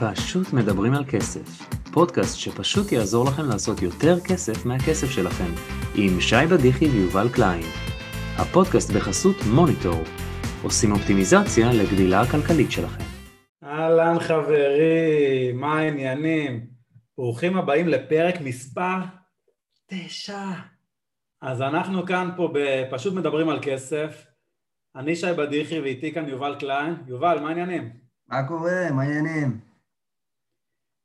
פשוט מדברים על כסף, פודקאסט שפשוט יעזור לכם לעשות יותר כסף מהכסף שלכם, עם שי בדיחי ויובל קליין. הפודקאסט בחסות מוניטור, עושים אופטימיזציה לגדילה הכלכלית שלכם. אהלן חברים, מה העניינים? ברוכים הבאים לפרק מספר תשע. אז אנחנו כאן פה בפשוט מדברים על כסף. אני שי בדיחי ואיתי כאן יובל קליין. יובל, מה העניינים? מה קורה? מה העניינים?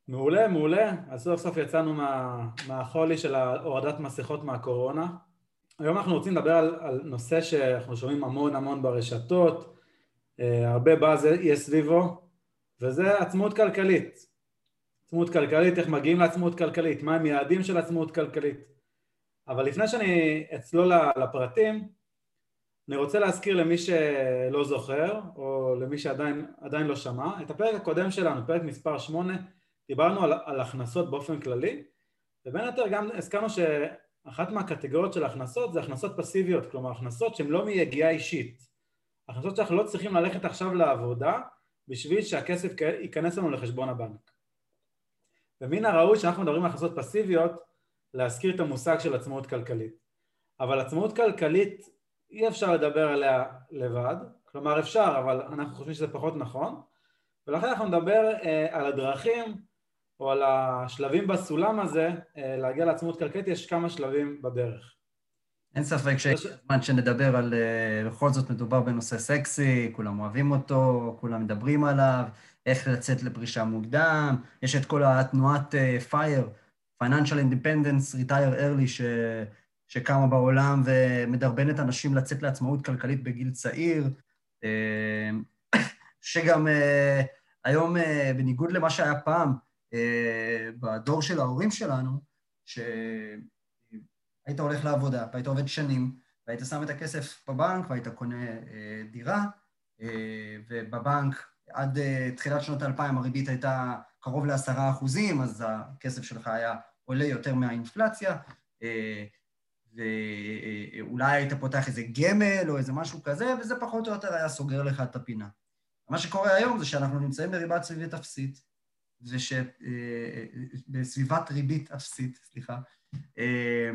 מעולה, מעולה. אז סוף סוף יצאנו מה, מהחולי של הורדת מסכות מהקורונה. היום אנחנו רוצים לדבר על, על נושא שאנחנו שומעים המון המון ברשתות, אה, הרבה באז יש סביבו, וזה עצמאות כלכלית. עצמאות כלכלית, איך מגיעים לעצמאות כלכלית, מה הם יעדים של עצמאות כלכלית. אבל לפני שאני אצלול לפרטים, אני רוצה להזכיר למי שלא זוכר, או למי שעדיין לא שמע, את הפרק הקודם שלנו, פרק מספר 8, דיברנו על, על הכנסות באופן כללי, ובין היתר גם הזכרנו שאחת מהקטגוריות של הכנסות זה הכנסות פסיביות, כלומר הכנסות שהן לא מיגיעה אישית. הכנסות שאנחנו לא צריכים ללכת עכשיו לעבודה בשביל שהכסף ייכנס לנו לחשבון הבנק. ומן הראוי שאנחנו מדברים על הכנסות פסיביות, להזכיר את המושג של עצמאות כלכלית. אבל עצמאות כלכלית אי אפשר לדבר עליה לבד, כלומר אפשר, אבל אנחנו חושבים שזה פחות נכון, ולכן אנחנו נדבר אה, על הדרכים או על השלבים בסולם הזה, אה, להגיע לעצמאות כלכלית, יש כמה שלבים בדרך. אין ספק שהזמן שנדבר על, אה, בכל זאת מדובר בנושא סקסי, כולם אוהבים אותו, כולם מדברים עליו, איך לצאת לפרישה מוקדם, יש את כל התנועת FIRE, Financial Independence Retire Early, ש... שקמה בעולם ומדרבנת אנשים לצאת לעצמאות כלכלית בגיל צעיר, אה, שגם אה, היום, אה, בניגוד למה שהיה פעם, בדור של ההורים שלנו, שהיית הולך לעבודה והיית עובד שנים, והיית שם את הכסף בבנק והיית קונה דירה, ובבנק עד תחילת שנות האלפיים הריבית הייתה קרוב לעשרה אחוזים, אז הכסף שלך היה עולה יותר מהאינפלציה. ואולי היית פותח איזה גמל או איזה משהו כזה, וזה פחות או יותר היה סוגר לך את הפינה. מה שקורה היום זה שאנחנו נמצאים בריבת סביבית אפסית, וש... אה, אה, ריבית אפסית, סליחה, אה,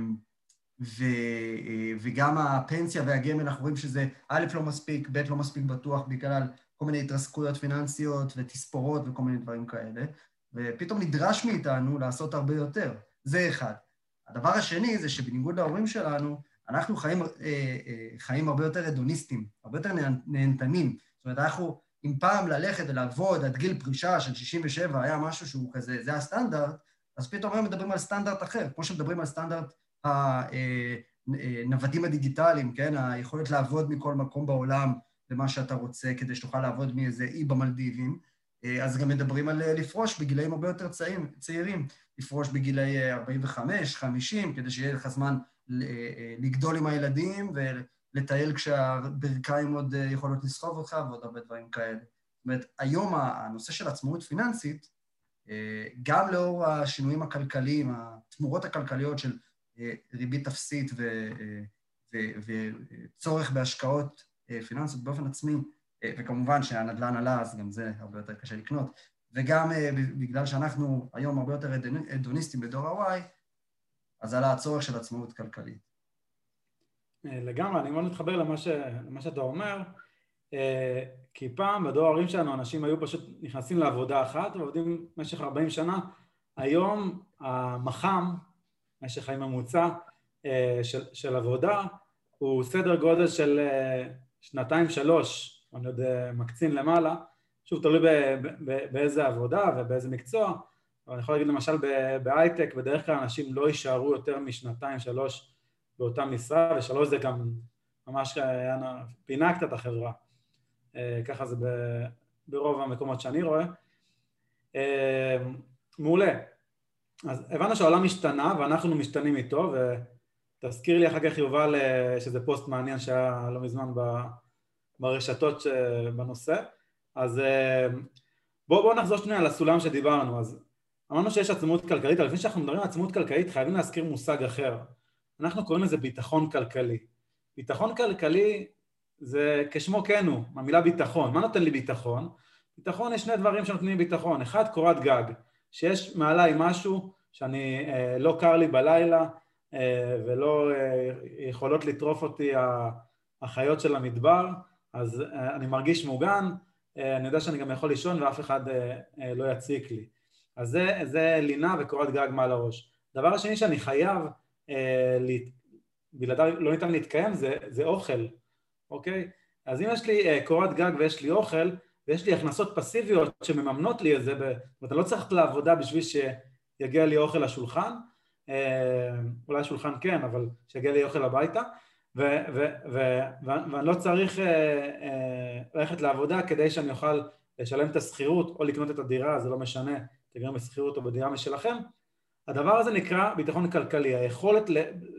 ו... וגם הפנסיה והגמל, אנחנו רואים שזה א', לא מספיק, ב', לא מספיק בטוח בגלל כל מיני התרסקויות פיננסיות ותספורות וכל מיני דברים כאלה, ופתאום נדרש מאיתנו לעשות הרבה יותר. זה אחד. הדבר השני זה שבניגוד להורים שלנו, אנחנו חיים, אה, אה, חיים הרבה יותר הדוניסטים, הרבה יותר נהנתנים. זאת אומרת, אנחנו, אם פעם ללכת ולעבוד עד גיל פרישה של 67 היה משהו שהוא כזה, זה הסטנדרט, אז פתאום היום מדברים על סטנדרט אחר, כמו שמדברים על סטנדרט הנוודים אה, הדיגיטליים, כן? היכולת לעבוד מכל מקום בעולם למה שאתה רוצה, כדי שתוכל לעבוד מאיזה אי במלדיבים. אז גם מדברים על לפרוש בגילאים הרבה יותר צעירים, צעירים. לפרוש בגילי 45, 50, כדי שיהיה לך זמן אה, לגדול עם הילדים ולטייל כשהברכיים עוד אה, יכולות לסחוב אותך ועוד הרבה דברים כאלה. זאת אומרת, היום הנושא של עצמאות פיננסית, אה, גם לאור השינויים הכלכליים, התמורות הכלכליות של ריבית אפסית וצורך בהשקעות פיננסיות באופן עצמי, וכמובן שהנדל"ן עלה, אז גם זה הרבה יותר קשה לקנות, וגם אה, בגלל שאנחנו היום הרבה יותר הדוניסטים בדור ה-Y, אז עלה הצורך של עצמאות כלכלית. אה, לגמרי, אני מאוד מתחבר למה, ש... למה שאתה אומר, אה, כי פעם בדור ההורים שלנו אנשים היו פשוט נכנסים לעבודה אחת ועובדים במשך 40 שנה, היום המח"מ, משך חיים ממוצע של, של עבודה, הוא סדר גודל של שנתיים-שלוש, אני עוד מקצין למעלה, שוב, תלוי באיזה עבודה ובאיזה מקצוע, אבל אני יכול להגיד למשל בהייטק, בדרך כלל אנשים לא יישארו יותר משנתיים, שלוש באותה משרה, ושלוש זה גם ממש פינה קצת החברה. אה, ככה זה ברוב המקומות שאני רואה. אה, מעולה. אז הבנו שהעולם השתנה ואנחנו משתנים איתו, ותזכיר לי אחר כך יובל אה, שזה פוסט מעניין שהיה לא מזמן ברשתות בנושא. אז בואו בוא נחזור שנייה לסולם שדיברנו. אז אמרנו שיש עצמאות כלכלית, אבל לפני שאנחנו מדברים על עצמאות כלכלית חייבים להזכיר מושג אחר. אנחנו קוראים לזה ביטחון כלכלי. ביטחון כלכלי זה כשמו כן הוא, המילה ביטחון. מה נותן לי ביטחון? ביטחון יש שני דברים שנותנים ביטחון. אחד, קורת גג, שיש מעליי משהו שאני, אה, לא קר לי בלילה אה, ולא אה, יכולות לטרוף אותי החיות של המדבר, אז אה, אני מרגיש מוגן, אה, אני יודע שאני גם יכול לישון ואף אחד אה, אה, לא יציק לי. אז זה, זה לינה וקורת גג מעל הראש. דבר השני שאני חייב, בלעדיו לא ניתן להתקיים, זה, זה אוכל, אוקיי? אז אם יש לי אה, קורת גג ויש לי אוכל, ויש לי הכנסות פסיביות שמממנות לי את זה, ואתה לא צריך לעבודה בשביל שיגיע לי אוכל לשולחן, אה, אולי שולחן כן, אבל שיגיע לי אוכל הביתה, ו- ו- ו- ואני לא צריך אה, אה, ללכת לעבודה כדי שאני אוכל לשלם את השכירות או לקנות את הדירה, זה לא משנה, תגרם בשכירות או בדירה משלכם. הדבר הזה נקרא ביטחון כלכלי, היכולת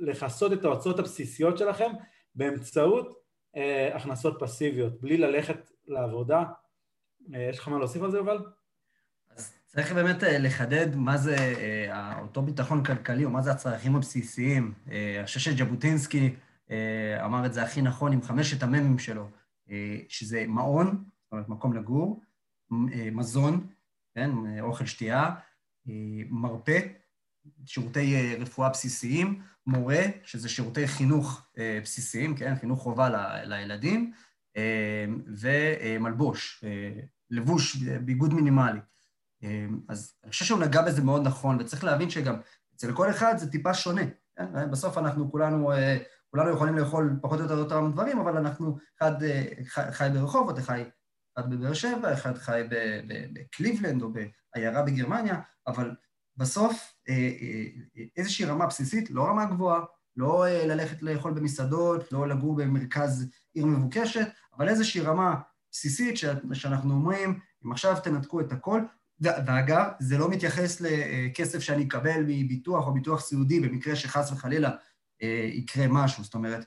לכסות את ההוצאות הבסיסיות שלכם באמצעות אה, הכנסות פסיביות, בלי ללכת לעבודה. אה, יש לך מה להוסיף על זה, יובל? אז צריך באמת אה, לחדד מה זה אה, אותו ביטחון כלכלי, או מה זה הצרכים הבסיסיים. אה, אני חושב שז'בוטינסקי אה, אמר את זה הכי נכון עם חמשת המ"מים שלו, אה, שזה מעון, זאת אומרת מקום לגור, אה, מזון, כן, אוכל שתייה, מרפא, שירותי רפואה בסיסיים, מורה, שזה שירותי חינוך בסיסיים, כן, חינוך חובה לילדים, ומלבוש, לבוש, ביגוד מינימלי. אז אני חושב שהוא נגע בזה מאוד נכון, וצריך להבין שגם אצל כל אחד זה טיפה שונה. כן? בסוף אנחנו כולנו כולנו יכולים לאכול פחות או יותר אותם דברים, אבל אנחנו, אחד חי ברחובות, אחד אחד בבאר שבע, אחד חי בקליבלנד או בעיירה בגרמניה, אבל בסוף אה, אה, איזושהי רמה בסיסית, לא רמה גבוהה, לא אה, ללכת לאכול במסעדות, לא לגור במרכז עיר מבוקשת, אבל איזושהי רמה בסיסית שאנחנו אומרים, אם עכשיו תנתקו את הכל, ואגב, זה לא מתייחס לכסף שאני אקבל מביטוח או ביטוח סיעודי במקרה שחס וחלילה יקרה משהו. זאת אומרת,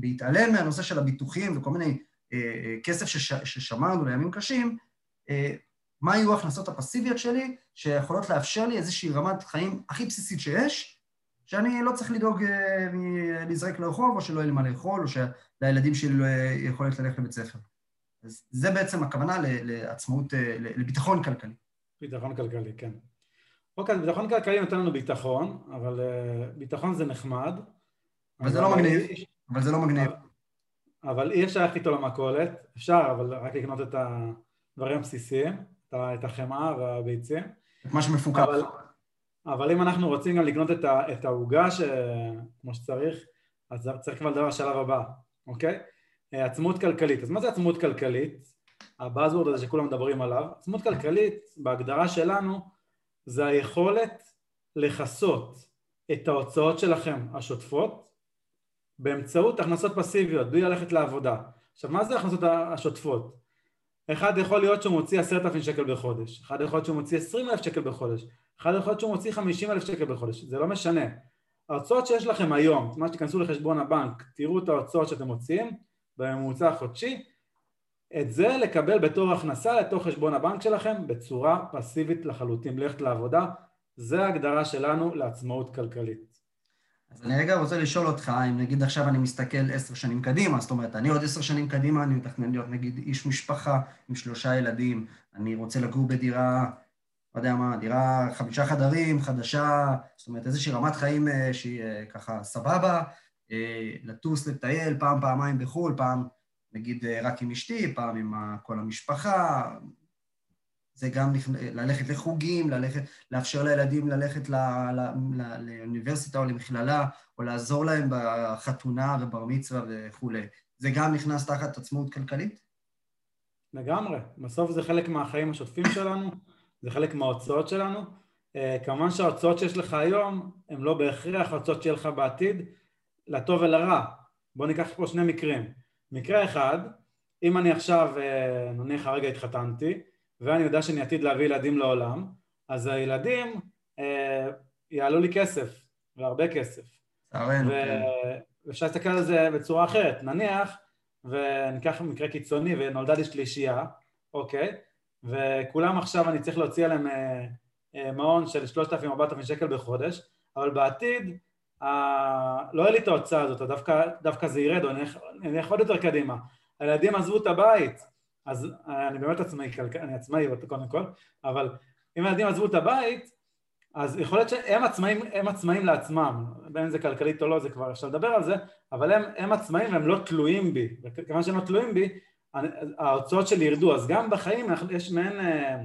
בהתעלם מהנושא של הביטוחים וכל מיני כסף ששמרנו לימים קשים, מה יהיו ההכנסות הפסיביות שלי שיכולות לאפשר לי איזושהי רמת חיים הכי בסיסית שיש, שאני לא צריך לדאוג להיזרק לרחוב, או שלא יהיה לי מה לאכול, או שלילדים שלי לא יהיה יכולת ללכת לבית ספר. אז זה בעצם הכוונה לעצמאות, לביטחון כלכלי. ביטחון כלכלי, כן. אוקיי, אז ביטחון כלכלי נותן לנו ביטחון, אבל ביטחון זה נחמד. אבל זה לא מגניב, אבל זה לא מגניב. אבל אי אפשר ללכת איתו למכולת, אפשר, אבל רק לקנות את הדברים הבסיסיים, את החמאה והביצים. את מה שמפוקח. אבל, אבל אם אנחנו רוצים גם לקנות את העוגה כמו שצריך, אז צריך כבר לדבר על השלב הבא, אוקיי? אה, עצמאות כלכלית. אז מה זה עצמאות כלכלית? הבאזוורד הזה שכולם מדברים עליו. עצמאות כלכלית, בהגדרה שלנו, זה היכולת לכסות את ההוצאות שלכם השוטפות באמצעות הכנסות פסיביות, בלי ללכת לעבודה. עכשיו, מה זה ההכנסות השוטפות? אחד יכול להיות שהוא מוציא עשרת אלפים שקל בחודש, אחד יכול להיות שהוא מוציא עשרים אלף שקל בחודש, אחד יכול להיות שהוא מוציא חמישים אלף שקל בחודש, זה לא משנה. ההוצאות שיש לכם היום, מה שתיכנסו לחשבון הבנק, תראו את ההוצאות שאתם מוציאים בממוצע החודשי, את זה לקבל בתור הכנסה לתוך חשבון הבנק שלכם בצורה פסיבית לחלוטין, ללכת לעבודה, זה ההגדרה שלנו לעצמאות כלכלית. אז אני רגע רוצה לשאול אותך, אם נגיד עכשיו אני מסתכל עשר שנים קדימה, זאת אומרת, אני עוד עשר שנים קדימה, אני מתכנן להיות נגיד איש משפחה עם שלושה ילדים, אני רוצה לגור בדירה, לא יודע מה, דירה חמישה חדרים, חדשה, זאת אומרת, איזושהי רמת חיים אה, שהיא אה, ככה סבבה, אה, לטוס, לטייל פעם, פעמיים בחו"ל, פעם נגיד רק עם אשתי, פעם עם כל המשפחה, זה גם ללכת לחוגים, ללכת, לאפשר לילדים ללכת ל, ל, ל, לאוניברסיטה או למכללה, או לעזור להם בחתונה ובר מצווה וכולי. זה גם נכנס תחת עצמאות כלכלית? לגמרי. בסוף זה חלק מהחיים השוטפים שלנו, זה חלק מההוצאות שלנו. אה, כמובן שההוצאות שיש לך היום הן לא בהכרח ההוצאות שיהיה לך בעתיד, לטוב ולרע. בואו ניקח פה שני מקרים. מקרה אחד, אם אני עכשיו, אה, נניח הרגע התחתנתי, ואני יודע שאני עתיד להביא ילדים לעולם, אז הילדים אה, יעלו לי כסף, והרבה כסף. ו... ואפשר להסתכל על זה בצורה אחרת. נניח, וניקח מקרה קיצוני, ונולדה לי שלישייה, אוקיי? וכולם עכשיו אני צריך להוציא עליהם אה, אה, מעון של 3,000-4,000 שקל בחודש, אבל בעתיד לא יהיה לי את ההוצאה הזאת, דווקא, דווקא זה ירד, או אני אלך עוד יותר קדימה. הילדים עזבו את הבית, אז אני באמת עצמאי, אני עצמאי קודם כל, אבל אם הילדים עזבו את הבית, אז יכול להיות שהם עצמאים, הם עצמאים לעצמם, בין אם זה כלכלית או לא, זה כבר אפשר לדבר על זה, אבל הם, הם עצמאים והם לא תלויים בי, וכיוון שהם לא תלויים בי, ההוצאות שלי ירדו, אז גם בחיים יש מעין אה,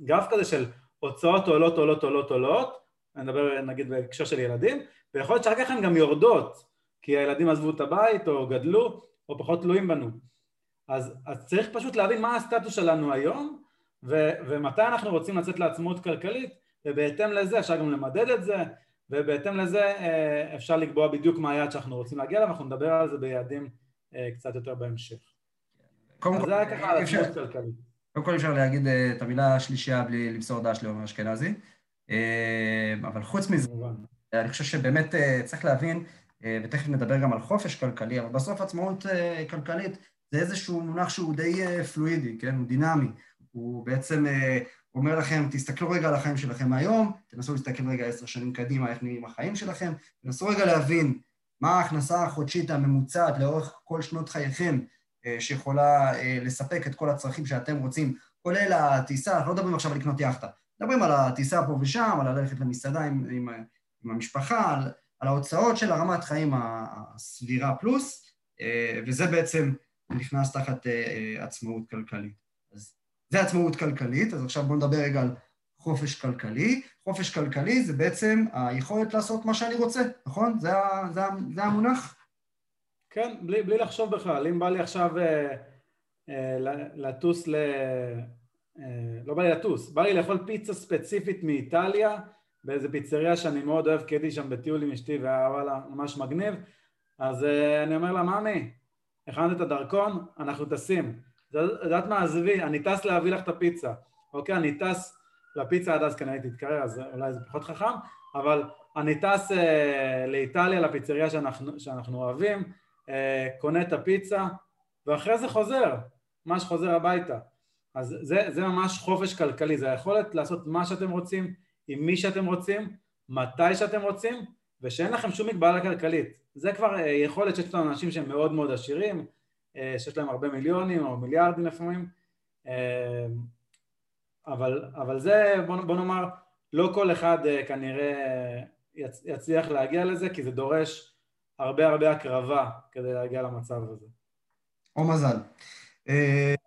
גרף כזה של הוצאות עולות, עולות, עולות, עולות, אני מדבר נגיד בהקשר של ילדים, ויכול להיות שאחר כך הן גם יורדות, כי הילדים עזבו את הבית או גדלו או פחות תלויים בנו. אז, אז צריך פשוט להבין מה הסטטוס שלנו היום ו, ומתי אנחנו רוצים לצאת לעצמאות כלכלית ובהתאם לזה אפשר גם למדד את זה ובהתאם לזה אה, אפשר לקבוע בדיוק מה היעד שאנחנו רוצים להגיע אליו, אנחנו נדבר על זה ביעדים אה, קצת יותר בהמשך. קודם כל. קודם כל אפשר להגיד אה, את המילה השלישייה בלי למסור דש לעומר אשכנזי, אבל חוץ מזה, אני חושב שבאמת צריך להבין, ותכף נדבר גם על חופש כלכלי, אבל בסוף עצמאות כלכלית זה איזשהו מונח שהוא די פלואידי, כן? הוא דינמי. הוא בעצם אומר לכם, תסתכלו רגע על החיים שלכם היום, תנסו להסתכל רגע עשר שנים קדימה, איך נראים החיים שלכם, תנסו רגע להבין מה ההכנסה החודשית הממוצעת לאורך כל שנות חייכם אה, שיכולה אה, לספק את כל הצרכים שאתם רוצים, כולל הטיסה, אנחנו לא מדברים עכשיו על לקנות יאכטה, מדברים על הטיסה פה ושם, על ללכת למסעדה עם, עם, עם המשפחה, על, על ההוצאות של הרמת חיים הסבירה פלוס, אה, וזה בעצם נכנס תחת עצמאות כלכלית. זה עצמאות כלכלית, אז עכשיו בואו נדבר רגע על חופש כלכלי. חופש כלכלי זה בעצם היכולת לעשות מה שאני רוצה, נכון? זה, זה, זה המונח? כן, בלי, בלי לחשוב בכלל. אם בא לי עכשיו אה, אה, לטוס ל... אה, לא בא לי לטוס, בא לי לאכול פיצה ספציפית מאיטליה באיזה פיצריה שאני מאוד אוהב, כי הייתי שם בטיול עם אשתי והיה וואלה ממש מגניב, אז אה, אני אומר לה, ממי, הכנת את הדרכון, אנחנו טסים. יודעת מה, עזבי, אני טס להביא לך את הפיצה. אוקיי, אני טס לפיצה עד אז כנראה תתקרר, אז אולי זה פחות חכם, אבל אני טס אה, לאיטליה, לפיצריה שאנחנו, שאנחנו אוהבים, אה, קונה את הפיצה, ואחרי זה חוזר, ממש חוזר הביתה. אז זה, זה ממש חופש כלכלי, זה היכולת לעשות מה שאתם רוצים, עם מי שאתם רוצים, מתי שאתם רוצים, ושאין לכם שום מגבלה כלכלית. זה כבר אה, יכולת שיש לנו אנשים שהם מאוד מאוד עשירים, אה, שיש להם הרבה מיליונים או מיליארדים לפעמים, אה, אבל, אבל זה, בוא, בוא נאמר, לא כל אחד אה, כנראה יצליח להגיע לזה, כי זה דורש הרבה הרבה הקרבה כדי להגיע למצב הזה. או מזל.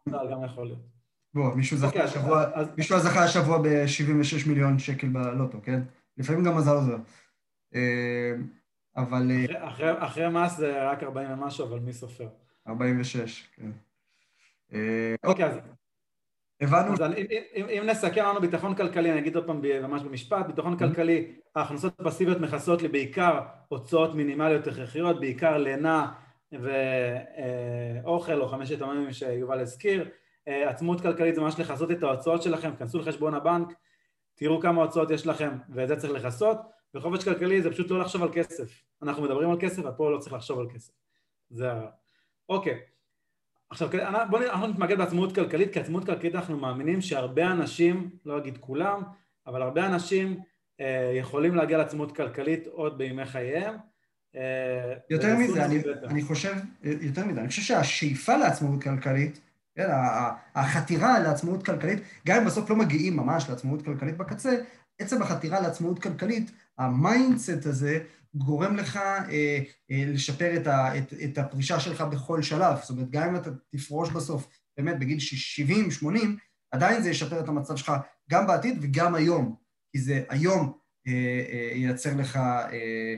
מזל גם יכול להיות. בוא, מישהו זכה אוקיי, השבוע, אז... מישהו זכה השבוע ב-76 מיליון שקל בלוטו, כן? לפעמים גם מזל עוזר. אבל... אחרי, אחרי, אחרי מס זה רק 40 ומשהו, אבל מי סופר? 46, כן. אה, אוקיי, אז... הבנו. אז אם, אם, אם נסכם לנו ביטחון כלכלי, אני אגיד עוד פעם ממש במשפט, ביטחון mm-hmm. כלכלי, ההכנסות הפסיביות מכסות לי בעיקר הוצאות מינימליות הכרחיות, בעיקר לינה ואוכל או חמשת הממים שיובל הזכיר, אה, עצמות כלכלית זה ממש לכסות את ההוצאות שלכם, כנסו לחשבון הבנק, תראו כמה הוצאות יש לכם ואת זה צריך לכסות, וחופש כלכלי זה פשוט לא לחשוב על כסף, אנחנו מדברים על כסף, ופה לא צריך לחשוב על כסף, זה ה... אוקיי, עכשיו בואו אנחנו נתמקד בעצמאות כלכלית, כי עצמאות כלכלית אנחנו מאמינים שהרבה אנשים, לא אגיד כולם, אבל הרבה אנשים אה, יכולים להגיע לעצמאות כלכלית עוד בימי חייהם. אה, יותר מזה, אני, אני חושב, יותר מזה, אני חושב שהשאיפה לעצמאות כלכלית, כן, החתירה לעצמאות כלכלית, גם אם בסוף לא מגיעים ממש לעצמאות כלכלית בקצה, עצם החתירה לעצמאות כלכלית, ה mindset הזה גורם לך אה, אה, לשפר את, ה, את, את הפרישה שלך בכל שלב. זאת אומרת, גם אם אתה תפרוש בסוף, באמת בגיל 70-80, עדיין זה ישפר את המצב שלך גם בעתיד וגם היום, כי זה היום אה, אה, ייצר לך אה,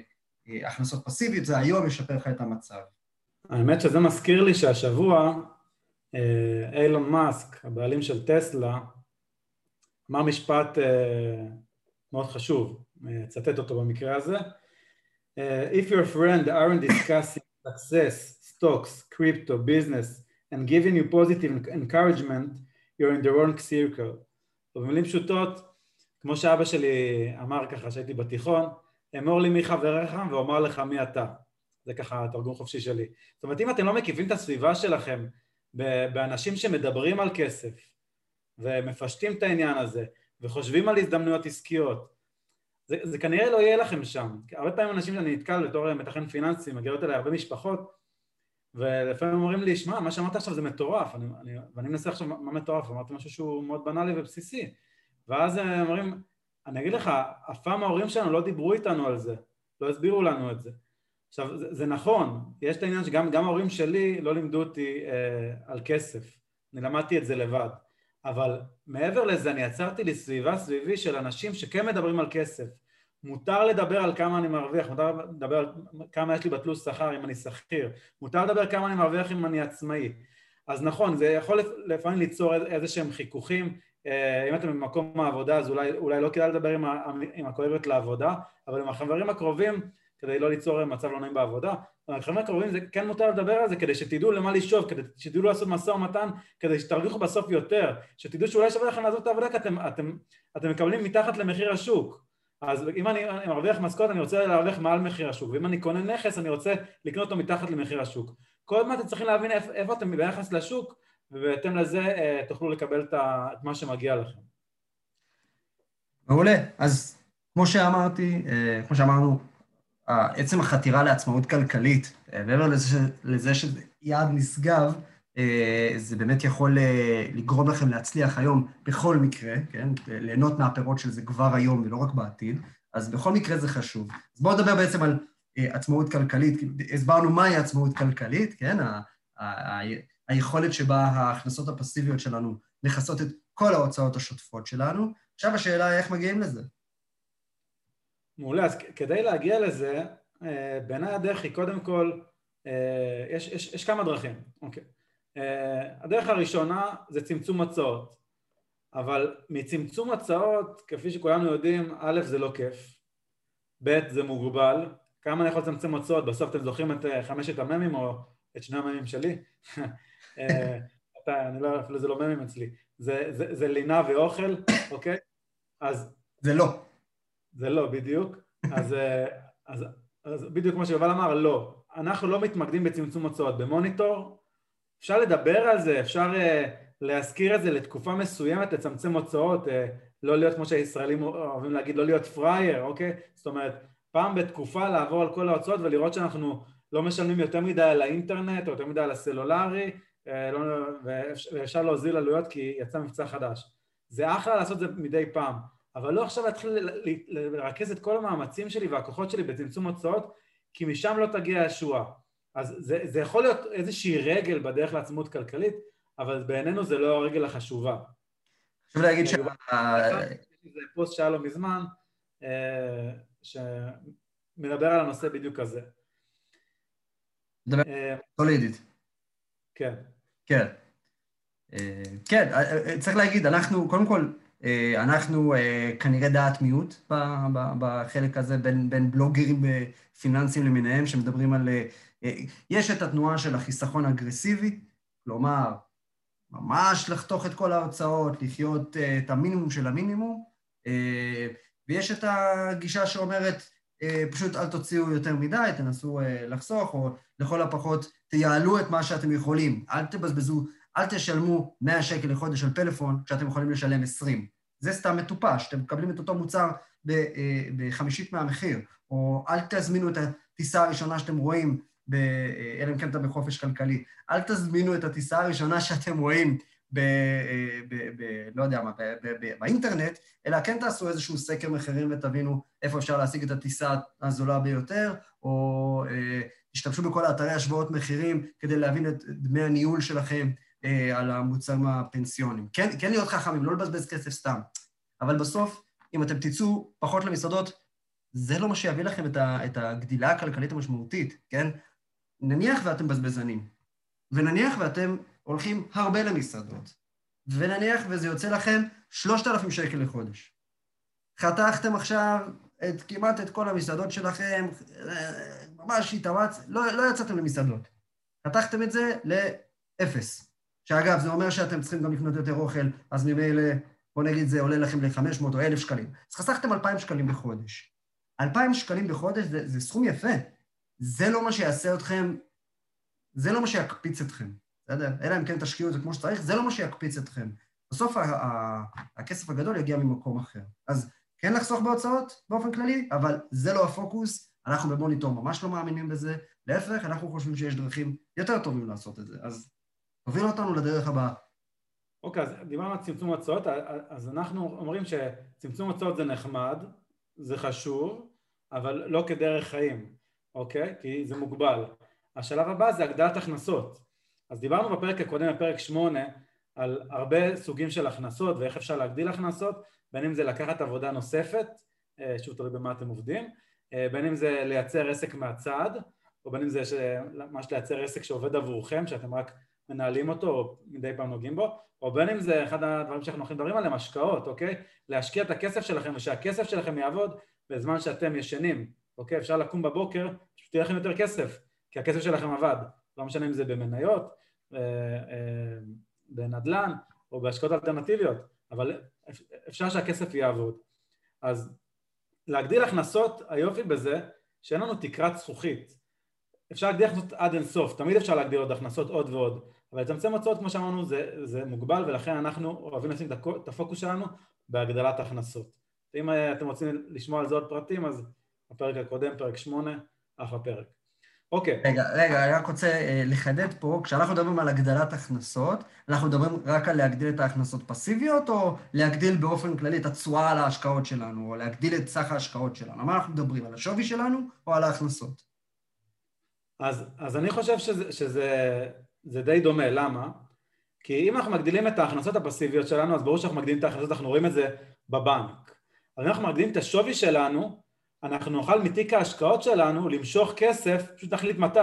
אה, הכנסות פסיביות, זה היום ישפר לך את המצב. האמת שזה מזכיר לי שהשבוע אילון מאסק, הבעלים של טסלה, אמר משפט אה, מאוד חשוב, אה, אצטט אותו במקרה הזה, if your friend aren't discussing success, stocks, crypto, business, and giving you positive encouragement, you're in the wrong circle. במילים פשוטות, כמו שאבא שלי אמר ככה שהייתי בתיכון, אמור לי מי חבריך ואומר לך מי אתה. זה ככה תרגום חופשי שלי. זאת אומרת, אם אתם לא מקיפים את הסביבה שלכם באנשים שמדברים על כסף ומפשטים את העניין הזה וחושבים על הזדמנויות עסקיות זה, זה כנראה לא יהיה לכם שם. הרבה פעמים אנשים שאני נתקל בתור מתכן פיננסי, מגיעות אליי הרבה משפחות ולפעמים אומרים לי, שמע, מה שאמרת עכשיו זה מטורף, אני, אני, ואני מנסה עכשיו מה מטורף, אמרתי משהו שהוא מאוד בנאלי ובסיסי. ואז הם אומרים, אני אגיד לך, אף פעם ההורים שלנו לא דיברו איתנו על זה, לא הסבירו לנו את זה. עכשיו, זה, זה נכון, יש את העניין שגם ההורים שלי לא לימדו אותי אה, על כסף, אני למדתי את זה לבד, אבל מעבר לזה אני יצרתי לי סביבה סביבי של אנשים שכן מדברים על כסף. מותר לדבר על כמה אני מרוויח, מותר לדבר על כמה יש לי בתלוש שכר אם אני שכיר, מותר לדבר כמה אני מרוויח אם אני עצמאי. אז נכון, זה יכול לפעמים ליצור איזה שהם חיכוכים, אה, אם אתם במקום העבודה אז אולי, אולי לא כדאי לדבר עם, עם הקורבת לעבודה, אבל עם החברים הקרובים כדי לא ליצור מצב לא נעים בעבודה. החברים הקרובים זה כן מותר לדבר על זה כדי שתדעו למה לשאוב, כדי שתדעו לעשות משא ומתן, כדי שתרוויחו בסוף יותר, שתדעו שאולי שווה לכם לעזוב את העבודה כי אתם, אתם, אתם מקבלים מתחת למחיר השוק. אז אם אני מרוויח משכורת אני רוצה להרוויח מעל מחיר השוק, ואם אני קונה נכס אני רוצה לקנות אותו מתחת למחיר השוק. כל הזמן אתם צריכים להבין איפה, איפה אתם ביחס לשוק, ובהתאם לזה אה, תוכלו לקבל את, את מה שמגיע לכם. מעולה. אז כמו שאמרתי, אה, כמו שאמרנו, עצם החתירה לעצמאות כלכלית, אה, מעבר לזה, לזה שזה יעד נשגב, אה, זה באמת יכול אה, לגרום לכם להצליח היום בכל מקרה, כן? ליהנות מהפירות של זה כבר היום ולא רק בעתיד, אז בכל מקרה זה חשוב. אז בואו נדבר בעצם על עצמאות כלכלית, הסברנו מהי עצמאות כלכלית, כן? ה- ה- היכולת שבה ההכנסות הפסיביות שלנו מכסות את כל ההוצאות השוטפות שלנו. עכשיו השאלה היא איך מגיעים לזה. מעולה, אז כדי להגיע לזה, אה, בעיניי הדרך היא קודם כל, אה, יש, יש, יש כמה דרכים, אוקיי. אה, הדרך הראשונה זה צמצום הצעות, אבל מצמצום הצעות, כפי שכולנו יודעים, א', זה לא כיף, ב', זה מוגבל, כמה אני יכול לצמצם הצעות, בסוף אתם זוכרים את חמשת הממים או את שני הממים שלי? אני לא, אפילו זה לא ממים אצלי, זה, זה, זה לינה ואוכל, אוקיי? אז... זה לא. זה לא, בדיוק. אז, אה, אז, אז בדיוק כמו שיובל אמר, לא. אנחנו לא מתמקדים בצמצום הוצאות. במוניטור אפשר לדבר על זה, אפשר uh, להזכיר את זה לתקופה מסוימת, לצמצם הוצאות, uh, לא להיות כמו שהישראלים אוהבים להגיד, לא להיות פראייר, אוקיי? זאת אומרת, פעם בתקופה לעבור על כל ההוצאות ולראות שאנחנו לא משלמים יותר מדי על האינטרנט או יותר מדי על הסלולרי, uh, לא, ואפשר להוזיל עלויות כי יצא מבצע חדש. זה אחלה לעשות את זה מדי פעם. אבל לא עכשיו להתחיל לרכז את כל המאמצים שלי והכוחות שלי בצמצום הוצאות, כי משם לא תגיע הישועה. אז זה, זה יכול להיות איזושהי רגל בדרך לעצמות כלכלית, אבל בעינינו זה לא הרגל החשובה. חשוב להגיד ש... זה פוסט שהיה לו מזמן, אה, שמדבר על הנושא בדיוק הזה. מדבר סולידית. אה, כן. כן. אה, כן, צריך להגיד, אנחנו, קודם כל, אנחנו אה, כנראה דעת מיעוט בחלק הזה, בין, בין בלוגרים אה, פיננסיים למיניהם שמדברים על... יש את התנועה של החיסכון אגרסיבי, כלומר, ממש לחתוך את כל ההוצאות, לחיות את המינימום של המינימום, ויש את הגישה שאומרת, פשוט אל תוציאו יותר מדי, תנסו לחסוך, או לכל הפחות תייעלו את מה שאתם יכולים, אל תבזבזו אל תשלמו 100 שקל לחודש על פלאפון כשאתם יכולים לשלם 20. זה סתם מטופש, אתם מקבלים את אותו מוצר אה, בחמישית מהמחיר, או אל תזמינו את הטיסה הראשונה שאתם רואים, אה, אלא אם כן אתה בחופש כלכלי, אל תזמינו את הטיסה הראשונה שאתם רואים ב... אה, ב, ב לא יודע מה, ב, ב, ב, באינטרנט, אלא כן תעשו איזשהו סקר מחירים ותבינו איפה אפשר להשיג את הטיסה הזולה ביותר, או תשתמשו בכל האתרי השוואות מחירים כדי להבין את דמי הניהול שלכם, על המוצרים הפנסיונים. כן, כן להיות חכמים, לא לבזבז כסף סתם. אבל בסוף, אם אתם תצאו פחות למסעדות, זה לא מה שיביא לכם את, ה, את הגדילה הכלכלית המשמעותית, כן? נניח ואתם בזבזנים, ונניח ואתם הולכים הרבה למסעדות, ונניח וזה יוצא לכם 3,000 שקל לחודש. חתכתם עכשיו את, כמעט את כל המסעדות שלכם, אה, ממש התאמץ, לא, לא יצאתם למסעדות. חתכתם את זה לאפס. שאגב, זה אומר שאתם צריכים גם לקנות יותר אוכל, אז ממילא, בוא נגיד, זה עולה לכם ל-500 או 1,000 שקלים. אז חסכתם 2,000 שקלים בחודש. 2,000 שקלים בחודש זה, זה סכום יפה. זה לא מה שיעשה אתכם, זה לא מה שיקפיץ אתכם, בסדר? אלא אם כן תשקיעו את זה כמו שצריך, זה לא מה שיקפיץ אתכם. בסוף הכסף הגדול יגיע ממקום אחר. אז כן לחסוך בהוצאות באופן כללי, אבל זה לא הפוקוס. אנחנו במוניטור ממש לא מאמינים בזה. להפך, אנחנו חושבים שיש דרכים יותר טובים לעשות את זה. אז תוביל אותנו לדרך הבאה. אוקיי, אז דיברנו על צמצום הוצאות, אז אנחנו אומרים שצמצום הוצאות זה נחמד, זה חשוב, אבל לא כדרך חיים, אוקיי? כי זה מוגבל. השלב הבא זה הגדלת הכנסות. אז דיברנו בפרק הקודם, בפרק 8, על הרבה סוגים של הכנסות ואיך אפשר להגדיל הכנסות, בין אם זה לקחת עבודה נוספת, אה, שוב תלוי במה אתם עובדים, אה, בין אם זה לייצר עסק מהצד, או בין אם זה ממש לייצר עסק שעובד עבורכם, שאתם רק מנהלים אותו או מדי פעם נוגעים בו, או בין אם זה אחד הדברים שאנחנו הולכים לדברים עליהם, השקעות, אוקיי? להשקיע את הכסף שלכם ושהכסף שלכם יעבוד בזמן שאתם ישנים, אוקיי? אפשר לקום בבוקר, פשוט יהיה לכם יותר כסף, כי הכסף שלכם עבד, לא משנה אם זה במניות, אה, אה, בנדל"ן או בהשקעות אלטרנטיביות, אבל אפשר שהכסף יעבוד. אז להגדיל הכנסות, היופי בזה, שאין לנו תקרת זכוכית. אפשר להגדיל הכנסות עד אינסוף, תמיד אפשר להגדיל עוד הכנסות עוד ועוד, אבל לצמצם הוצאות, כמו שאמרנו, זה, זה מוגבל, ולכן אנחנו אוהבים לשים את הפוקוס שלנו בהגדלת הכנסות. אם אתם רוצים לשמוע על זה עוד פרטים, אז הפרק הקודם, פרק 8, אחלה פרק. אוקיי. רגע, רגע, אני רק רוצה אה, לחדד פה, כשאנחנו מדברים על הגדלת הכנסות, אנחנו מדברים רק על להגדיל את ההכנסות פסיביות, או להגדיל באופן כללי את התשואה על ההשקעות שלנו, או להגדיל את סך ההשקעות שלנו? מה אנחנו מדברים, על השווי שלנו או על ההכנסות? אז, אז אני חושב שזה, שזה די דומה, למה? כי אם אנחנו מגדילים את ההכנסות הפסיביות שלנו, אז ברור שאנחנו מגדילים את ההכנסות, אנחנו רואים את זה בבנק. אבל אם אנחנו מגדילים את השווי שלנו, אנחנו נוכל מתיק ההשקעות שלנו למשוך כסף, פשוט נחליט מתי,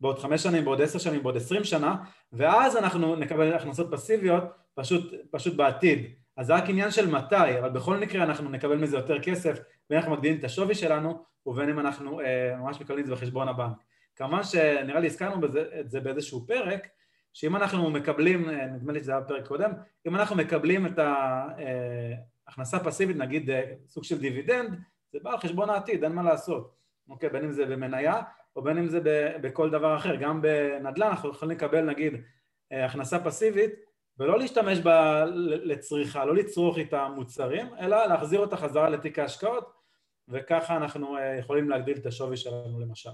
בעוד חמש שנים, בעוד עשר שנים, בעוד עשרים שנה, ואז אנחנו נקבל הכנסות פסיביות פשוט, פשוט בעתיד. אז זה רק עניין של מתי, אבל בכל מקרה אנחנו נקבל מזה יותר כסף, בין אנחנו מגדילים את השווי שלנו, ובין אם אנחנו אה, ממש מקבלים את זה בחשבון הבנק. כמובן שנראה לי הזכרנו את זה באיזשהו פרק, שאם אנחנו מקבלים, אה, נדמה לי שזה היה בפרק קודם, אם אנחנו מקבלים את ההכנסה אה, פסיבית, נגיד אה, סוג של דיבידנד, זה בא על חשבון העתיד, אין מה לעשות. אוקיי, בין אם זה במניה או בין אם זה בכל דבר אחר. גם בנדל"ן אנחנו יכולים לקבל נגיד הכנסה פסיבית ולא להשתמש בה לצריכה, לא לצרוך איתה מוצרים, אלא להחזיר אותה חזרה לתיק ההשקעות וככה אנחנו יכולים להגדיל את השווי שלנו למשל.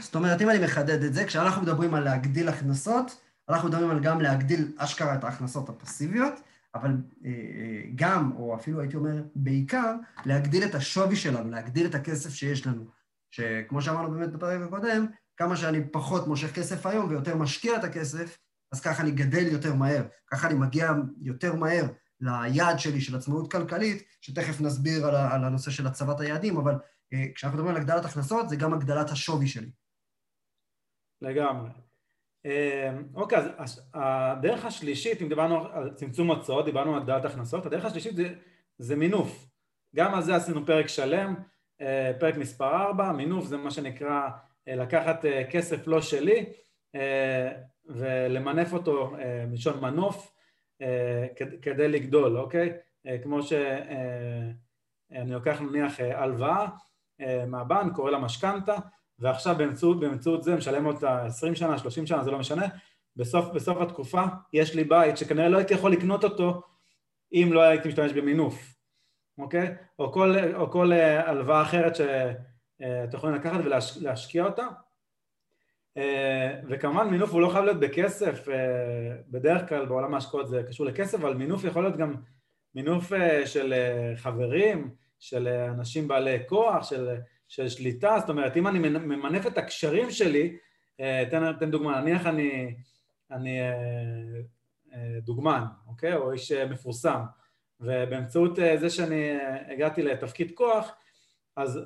זאת אומרת, אם אני מחדד את זה, כשאנחנו מדברים על להגדיל הכנסות, אנחנו מדברים על גם להגדיל אשכרה את ההכנסות הפסיביות, אבל אה, אה, גם, או אפילו הייתי אומר בעיקר, להגדיל את השווי שלנו, להגדיל את הכסף שיש לנו. שכמו שאמרנו באמת בפרק הקודם, כמה שאני פחות מושך כסף היום ויותר משקיע את הכסף, אז ככה אני גדל יותר מהר, ככה אני מגיע יותר מהר ליעד שלי של עצמאות כלכלית, שתכף נסביר על הנושא של הצבת היעדים, אבל כשאנחנו מדברים על הגדלת הכנסות, זה גם הגדלת השווי שלי. לגמרי. אמ, אוקיי, אז הדרך השלישית, אם דיברנו על צמצום הוצאות, דיברנו על הגדלת הכנסות, הדרך השלישית זה, זה מינוף. גם על זה עשינו פרק שלם, אה, פרק מספר 4, מינוף זה מה שנקרא אה, לקחת כסף לא שלי ולמנף אותו מלשון מנוף כדי לגדול, אוקיי? כמו שאני לוקח נניח הלוואה אה, מהבנק, קורא לה משכנתה, ועכשיו באמצעות, באמצעות זה משלם אותה 20 שנה, 30 שנה, זה לא משנה, בסוף, בסוף התקופה יש לי בית שכנראה לא הייתי יכול לקנות אותו אם לא הייתי משתמש במינוף, אוקיי? או כל, או כל אה, הלוואה אחרת שאתם יכולים לקחת ולהשקיע אותה. אה, וכמובן מינוף הוא לא חייב להיות בכסף, בדרך כלל בעולם ההשקעות זה קשור לכסף, אבל מינוף יכול להיות גם מינוף של חברים, של אנשים בעלי כוח, של, של שליטה, זאת אומרת, אם אני ממנף את הקשרים שלי, אתן, אה, אתן דוגמה, נניח אני, אני אה, אה, דוגמן, אוקיי? או איש מפורסם, ובאמצעות זה שאני הגעתי לתפקיד כוח, אז,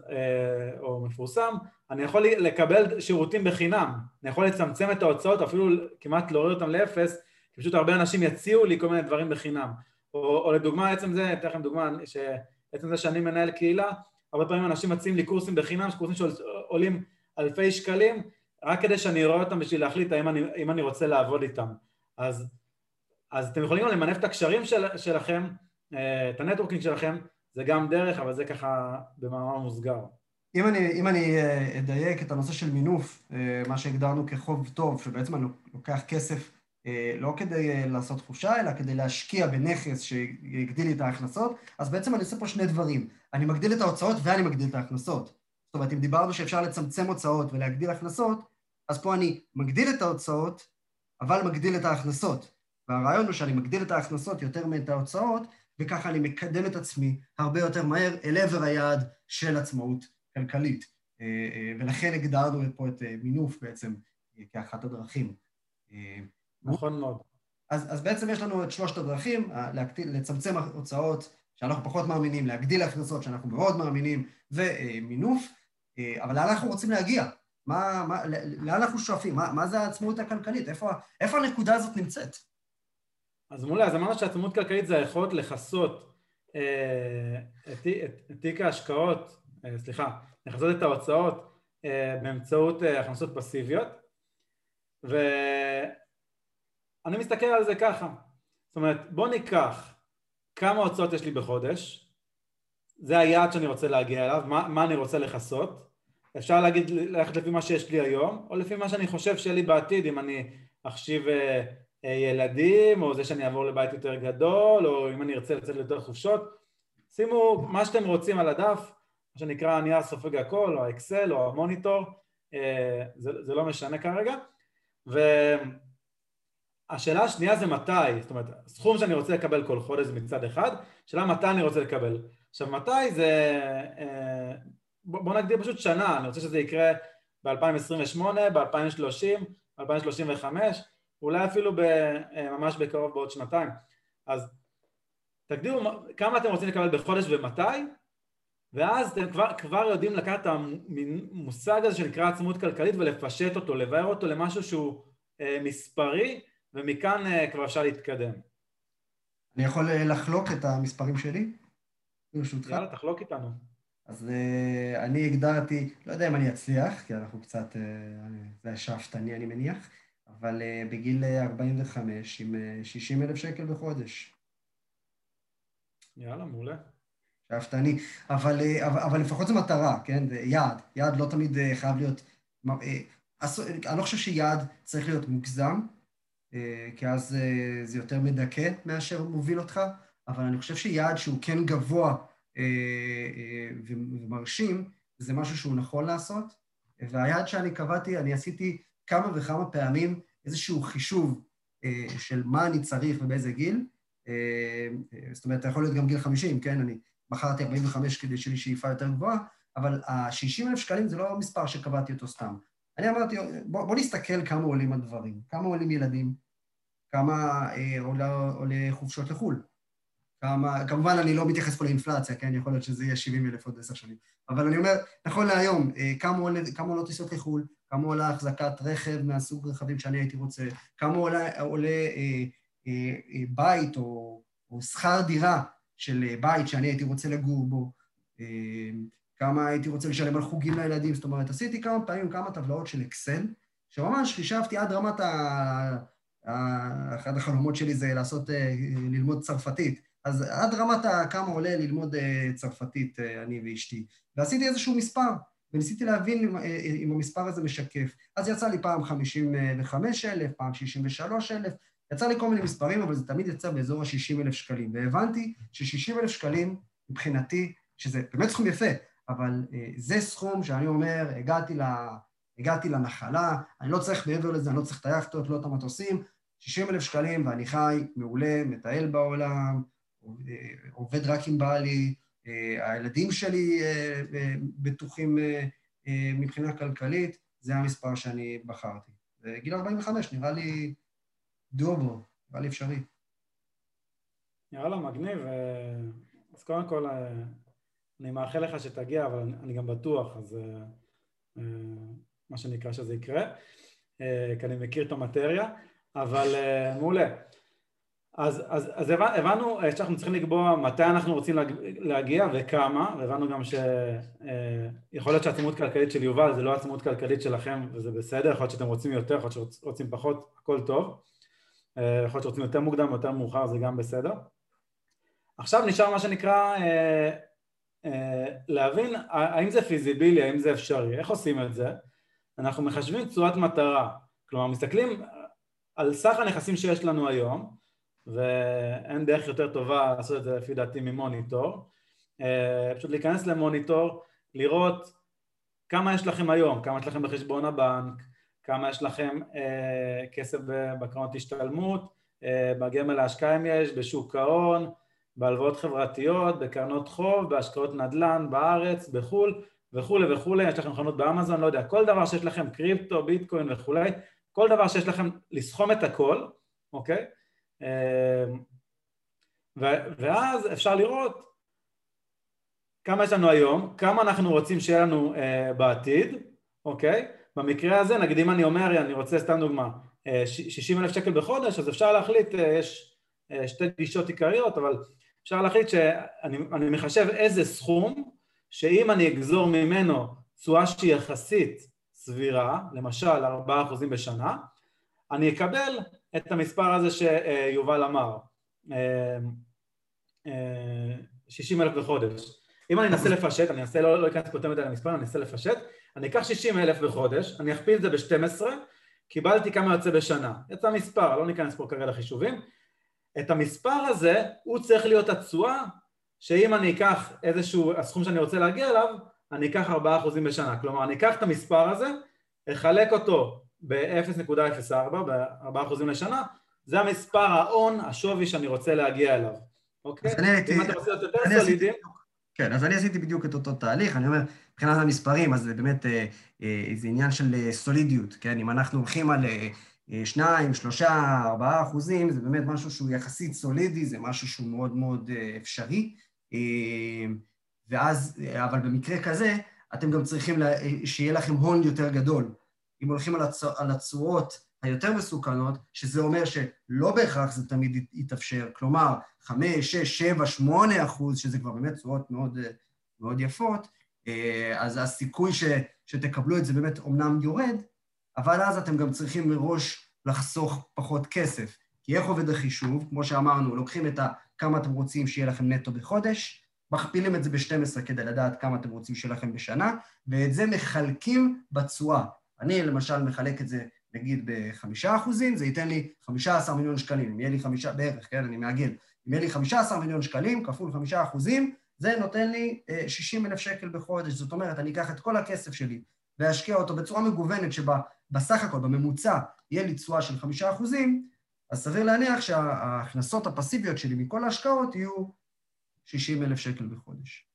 או מפורסם, אני יכול לקבל שירותים בחינם, אני יכול לצמצם את ההוצאות, אפילו כמעט להוריד אותם לאפס, כי פשוט הרבה אנשים יציעו לי כל מיני דברים בחינם. או, או לדוגמה, עצם זה, אתן לכם דוגמה, ש... עצם זה שאני מנהל קהילה, הרבה פעמים אנשים מציעים לי קורסים בחינם, קורסים שעולים אלפי שקלים, רק כדי שאני אראה אותם בשביל להחליט האם אני, אם אני רוצה לעבוד איתם. אז, אז אתם יכולים למנף את הקשרים של, שלכם, אה, את ה networking שלכם, זה גם דרך, אבל זה ככה במאמר מוסגר. אם אני, אם אני אה, אדייק את הנושא של מינוף, אה, מה שהגדרנו כחוב טוב, שבעצם אני לוקח כסף לא כדי אה, לעשות חופשה, אלא כדי להשקיע בנכס שיגדיל לי את ההכנסות, אז בעצם אני עושה פה שני דברים. אני מגדיל את ההוצאות ואני מגדיל את ההכנסות. זאת אומרת, אם דיברנו שאפשר לצמצם הוצאות ולהגדיל הכנסות, אז פה אני מגדיל את ההוצאות, אבל מגדיל את ההכנסות. והרעיון הוא שאני מגדיל את ההכנסות יותר מאת ההוצאות, וככה אני מקדם את עצמי הרבה יותר מהר אל עבר היעד של עצמאות כלכלית. אה, אה, ולכן הגדרנו פה את אה, מינוף בעצם כאחת הדרכים. נכון מאוד. אז, אז בעצם יש לנו את שלושת הדרכים, להקטיל, לצמצם הוצאות שאנחנו פחות מאמינים, להגדיל הכנסות שאנחנו מאוד מאמינים, ומינוף, אבל לאן אנחנו רוצים להגיע? מה, מה, לאן אנחנו שואפים? מה, מה זה העצמאות הכלכלית? איפה, איפה הנקודה הזאת נמצאת? אז מעולה, אז אמרנו שעצמאות כלכלית זה היכולת לכסות אה, את, את, את תיק ההשקעות, אה, סליחה, לכסות את ההוצאות אה, באמצעות אה, הכנסות פסיביות, ואני מסתכל על זה ככה, זאת אומרת, בוא ניקח כמה הוצאות יש לי בחודש, זה היעד שאני רוצה להגיע אליו, מה, מה אני רוצה לכסות, אפשר להגיד, ללכת לפי מה שיש לי היום, או לפי מה שאני חושב שיהיה לי בעתיד, אם אני אחשיב אה, אה, ילדים, או זה שאני אעבור לבית יותר גדול, או אם אני ארצה לצאת ליותר חופשות. שימו מה שאתם רוצים על הדף, מה שנקרא הנייר סופג הכל, או האקסל, או המוניטור, אה, זה, זה לא משנה כרגע. והשאלה השנייה זה מתי, זאת אומרת, סכום שאני רוצה לקבל כל חודש מצד אחד, שאלה מתי אני רוצה לקבל. עכשיו מתי זה, אה, בוא נגדיר פשוט שנה, אני רוצה שזה יקרה ב-2028, ב-2030, ב-2035, אולי אפילו אה, ממש בקרוב בעוד שנתיים. אז תגדירו כמה אתם רוצים לקבל בחודש ומתי, ואז אתם כבר, כבר יודעים לקחת את המושג הזה שנקרא עצמאות כלכלית ולפשט אותו, לבאר אותו למשהו שהוא אה, מספרי, ומכאן אה, כבר אפשר להתקדם. אני יכול לחלוק את המספרים שלי, ברשותך? יאללה, תחלוק איתנו. אז uh, אני הגדרתי, לא יודע אם אני אצליח, כי אנחנו קצת, uh, זה שאפתני אני מניח, אבל uh, בגיל 45 עם uh, 60 אלף שקל בחודש. יאללה, מעולה. שאפתני, אבל, uh, אבל, אבל לפחות זו מטרה, כן? זה יעד. יעד לא תמיד uh, חייב להיות... Uh, אני לא חושב שיעד צריך להיות מוגזם, כי אז uh, זה יותר מדכא מאשר מוביל אותך, אבל אני חושב שיעד שהוא כן גבוה uh, ומרשים, זה משהו שהוא נכון לעשות. והיעד שאני קבעתי, אני עשיתי כמה וכמה פעמים איזשהו חישוב אה, של מה אני צריך ובאיזה גיל. אה, זאת אומרת, זה יכול להיות גם גיל 50, כן? אני בחרתי 45 כדי שיהיה לי שאיפה יותר גבוהה, אבל ה-60 אלף שקלים זה לא מספר שקבעתי אותו סתם. אני אמרתי, בוא, בוא נסתכל כמה עולים הדברים, כמה עולים ילדים, כמה אה, עולה, עולה חופשות לחו"ל, כמה, כמובן אני לא מתייחס פה לאינפלציה, כן? יכול להיות שזה יהיה 70 אלף עוד עשר שנים. אבל אני אומר, נכון להיום, אה, כמה עולה, כמה עולות טיסות לחו"ל, כמה עולה החזקת רכב מהסוג רכבים שאני הייתי רוצה, כמה עולה, עולה אה, אה, אה, בית או, או שכר דירה של אה, בית שאני הייתי רוצה לגור בו, אה, כמה הייתי רוצה לשלם על חוגים לילדים, זאת אומרת, עשיתי כמה פעמים כמה טבלאות של אקסל, שממש חישבתי עד רמת ה... אחד החלומות שלי זה לעשות, אה, ללמוד צרפתית. אז עד רמת כמה עולה ללמוד אה, צרפתית, אה, אני ואשתי. ועשיתי איזשהו מספר, וניסיתי להבין אה, אם המספר הזה משקף. אז יצא לי פעם 55,000, פעם 63,000, יצא לי כל מיני מספרים, אבל זה תמיד יצא באזור ה-60,000 שקלים. והבנתי ש-60,000 שקלים, מבחינתי, שזה באמת סכום יפה, אבל זה סכום שאני אומר, הגעתי, לה, הגעתי לנחלה, אני לא צריך מעבר לזה, אני לא צריך את היאכטות, לא את המטוסים, 60 אלף שקלים ואני חי מעולה, מטייל בעולם, עובד רק עם בעלי, אה, הילדים שלי אה, אה, בטוחים מבחינה כלכלית, זה המספר שאני בחרתי. וגיל 45 נראה לי דואבו, נראה לי אפשרי. יאללה, מגניב. אז קודם כל, אני מאחל לך שתגיע, אבל אני גם בטוח, אז מה שנקרא שזה יקרה, כי אני מכיר את המטריה, אבל מעולה. אז, אז, אז הבנו שאנחנו צריכים לקבוע מתי אנחנו רוצים להגיע וכמה, והבנו גם שיכול להיות שהעצמות כלכלית של יובל זה לא העצמות כלכלית שלכם וזה בסדר, יכול להיות שאתם רוצים יותר, יכול להיות שרוצים פחות, הכל טוב, יכול להיות שרוצים יותר מוקדם, יותר מאוחר, זה גם בסדר. עכשיו נשאר מה שנקרא להבין האם זה פיזיבילי, האם זה אפשרי, איך עושים את זה? אנחנו מחשבים תשואת מטרה, כלומר מסתכלים על סך הנכסים שיש לנו היום ואין דרך יותר טובה לעשות את זה לפי דעתי ממוניטור. אה, פשוט להיכנס למוניטור, לראות כמה יש לכם היום, כמה יש לכם בחשבון הבנק, כמה יש לכם אה, כסף בקרנות השתלמות, אה, בגמל להשקעה אם יש, בשוק ההון, בהלוואות חברתיות, בקרנות חוב, בהשקעות נדל"ן בארץ, בחו"ל וכולי וכולי, יש לכם חנות באמזון, לא יודע, כל דבר שיש לכם, קריפטו, ביטקוין וכולי, כל דבר שיש לכם לסכום את הכל, אוקיי? אה, ואז אפשר לראות כמה יש לנו היום, כמה אנחנו רוצים שיהיה לנו אה, בעתיד, אוקיי? במקרה הזה, נגיד אם אני אומר, אני רוצה סתם דוגמה, 60 אה, אלף שקל בחודש, אז אפשר להחליט, אה, יש אה, שתי גישות עיקריות, אבל אפשר להחליט שאני מחשב איזה סכום, שאם אני אגזור ממנו תשואה שהיא יחסית סבירה, למשל 4% בשנה, אני אקבל את המספר הזה שיובל אמר, 60 אלף בחודש. אם אני אנסה לפשט, אני אנסה לא, לא אכנס פה יותר מדי למספר, אני אנסה לפשט, אני אקח 60 אלף בחודש, אני אכפיל את זה ב-12, קיבלתי כמה יוצא בשנה. יצא מספר, לא ניכנס פה כרגע לחישובים. את המספר הזה, הוא צריך להיות התשואה, שאם אני אקח איזשהו, הסכום שאני רוצה להגיע אליו, אני אקח 4% בשנה. כלומר, אני אקח את המספר הזה, אחלק אותו ב-0.04, ב-4% לשנה, זה המספר ההון, השווי שאני רוצה להגיע אליו, אוקיי? אם אתה רוצה להיות יותר סולידיים... כן, אז אני עשיתי בדיוק את אותו תהליך, אני אומר, מבחינת המספרים, אז זה באמת אה, אה, זה עניין של אה, סולידיות, כן? אם אנחנו הולכים על שניים, שלושה, ארבעה אחוזים, זה באמת משהו שהוא יחסית סולידי, זה משהו שהוא מאוד מאוד אפשרי. ואז, אבל במקרה כזה, אתם גם צריכים שיהיה לכם הון יותר גדול. אם הולכים על התשואות היותר מסוכנות, שזה אומר שלא בהכרח זה תמיד יתאפשר, כלומר, 5, 6, 7, 8 אחוז, שזה כבר באמת תשואות מאוד, מאוד יפות, אה, אז הסיכוי ש, שתקבלו את זה באמת אומנם יורד, אבל אז אתם גם צריכים מראש לחסוך פחות כסף. כי איך עובד החישוב? כמו שאמרנו, לוקחים את ה, כמה אתם רוצים שיהיה לכם נטו בחודש, מכפילים את זה ב-12 כדי לדעת כמה אתם רוצים שיהיה לכם בשנה, ואת זה מחלקים בתשואה. אני למשל מחלק את זה נגיד בחמישה אחוזים, זה ייתן לי 15 מיליון שקלים. אם יהיה לי חמישה, בערך, כן, אני מעגל. אם יהיה לי 15 מיליון שקלים כפול חמישה אחוזים, זה נותן לי 60 אלף שקל בחודש. זאת אומרת, אני אקח את כל הכסף שלי ואשקיע אותו בצורה מגוונת, שבה בסך הכל, בממוצע, יהיה לי תשואה של חמישה אחוזים, אז סביר להניח שההכנסות הפסיביות שלי מכל ההשקעות יהיו 60 אלף שקל בחודש.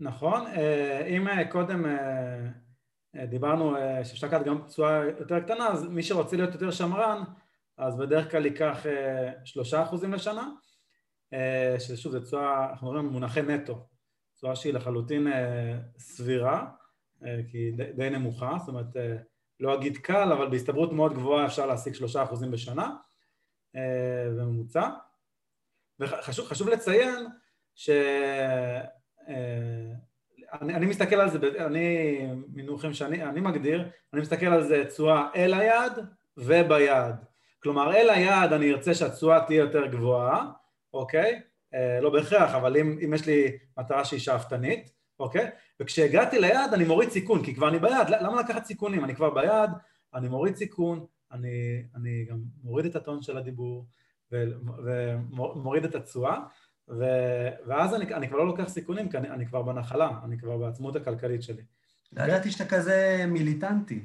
נכון. אה, אם אה, קודם אה, דיברנו שאפשר לקחת גם תשואה יותר קטנה, אז מי שרוצה להיות יותר שמרן, אז בדרך כלל ייקח שלושה אחוזים לשנה, שזה שוב, זו תשואה, אנחנו מדברים במונחי נטו, תשואה שהיא לחלוטין סבירה, כי היא די נמוכה, זאת אומרת, לא אגיד קל, אבל בהסתברות מאוד גבוהה אפשר להשיג שלושה אחוזים בשנה בממוצע. וחשוב לציין ש... אני, אני מסתכל על זה, אני, מינוחים שאני אני מגדיר, אני מסתכל על זה תשואה אל היעד וביעד. כלומר, אל היעד אני ארצה שהתשואה תהיה יותר גבוהה, אוקיי? אה, לא בהכרח, אבל אם, אם יש לי מטרה שהיא שאפתנית, אוקיי? וכשהגעתי ליעד אני מוריד סיכון, כי כבר אני ביעד, למה לקחת סיכונים? אני כבר ביעד, אני מוריד סיכון, אני, אני גם מוריד את הטון של הדיבור ומוריד את התשואה. ואז אני, אני כבר לא לוקח סיכונים, כי אני, אני כבר בנחלה, אני כבר בעצמות הכלכלית שלי. לא ידעתי שאתה כזה מיליטנטי.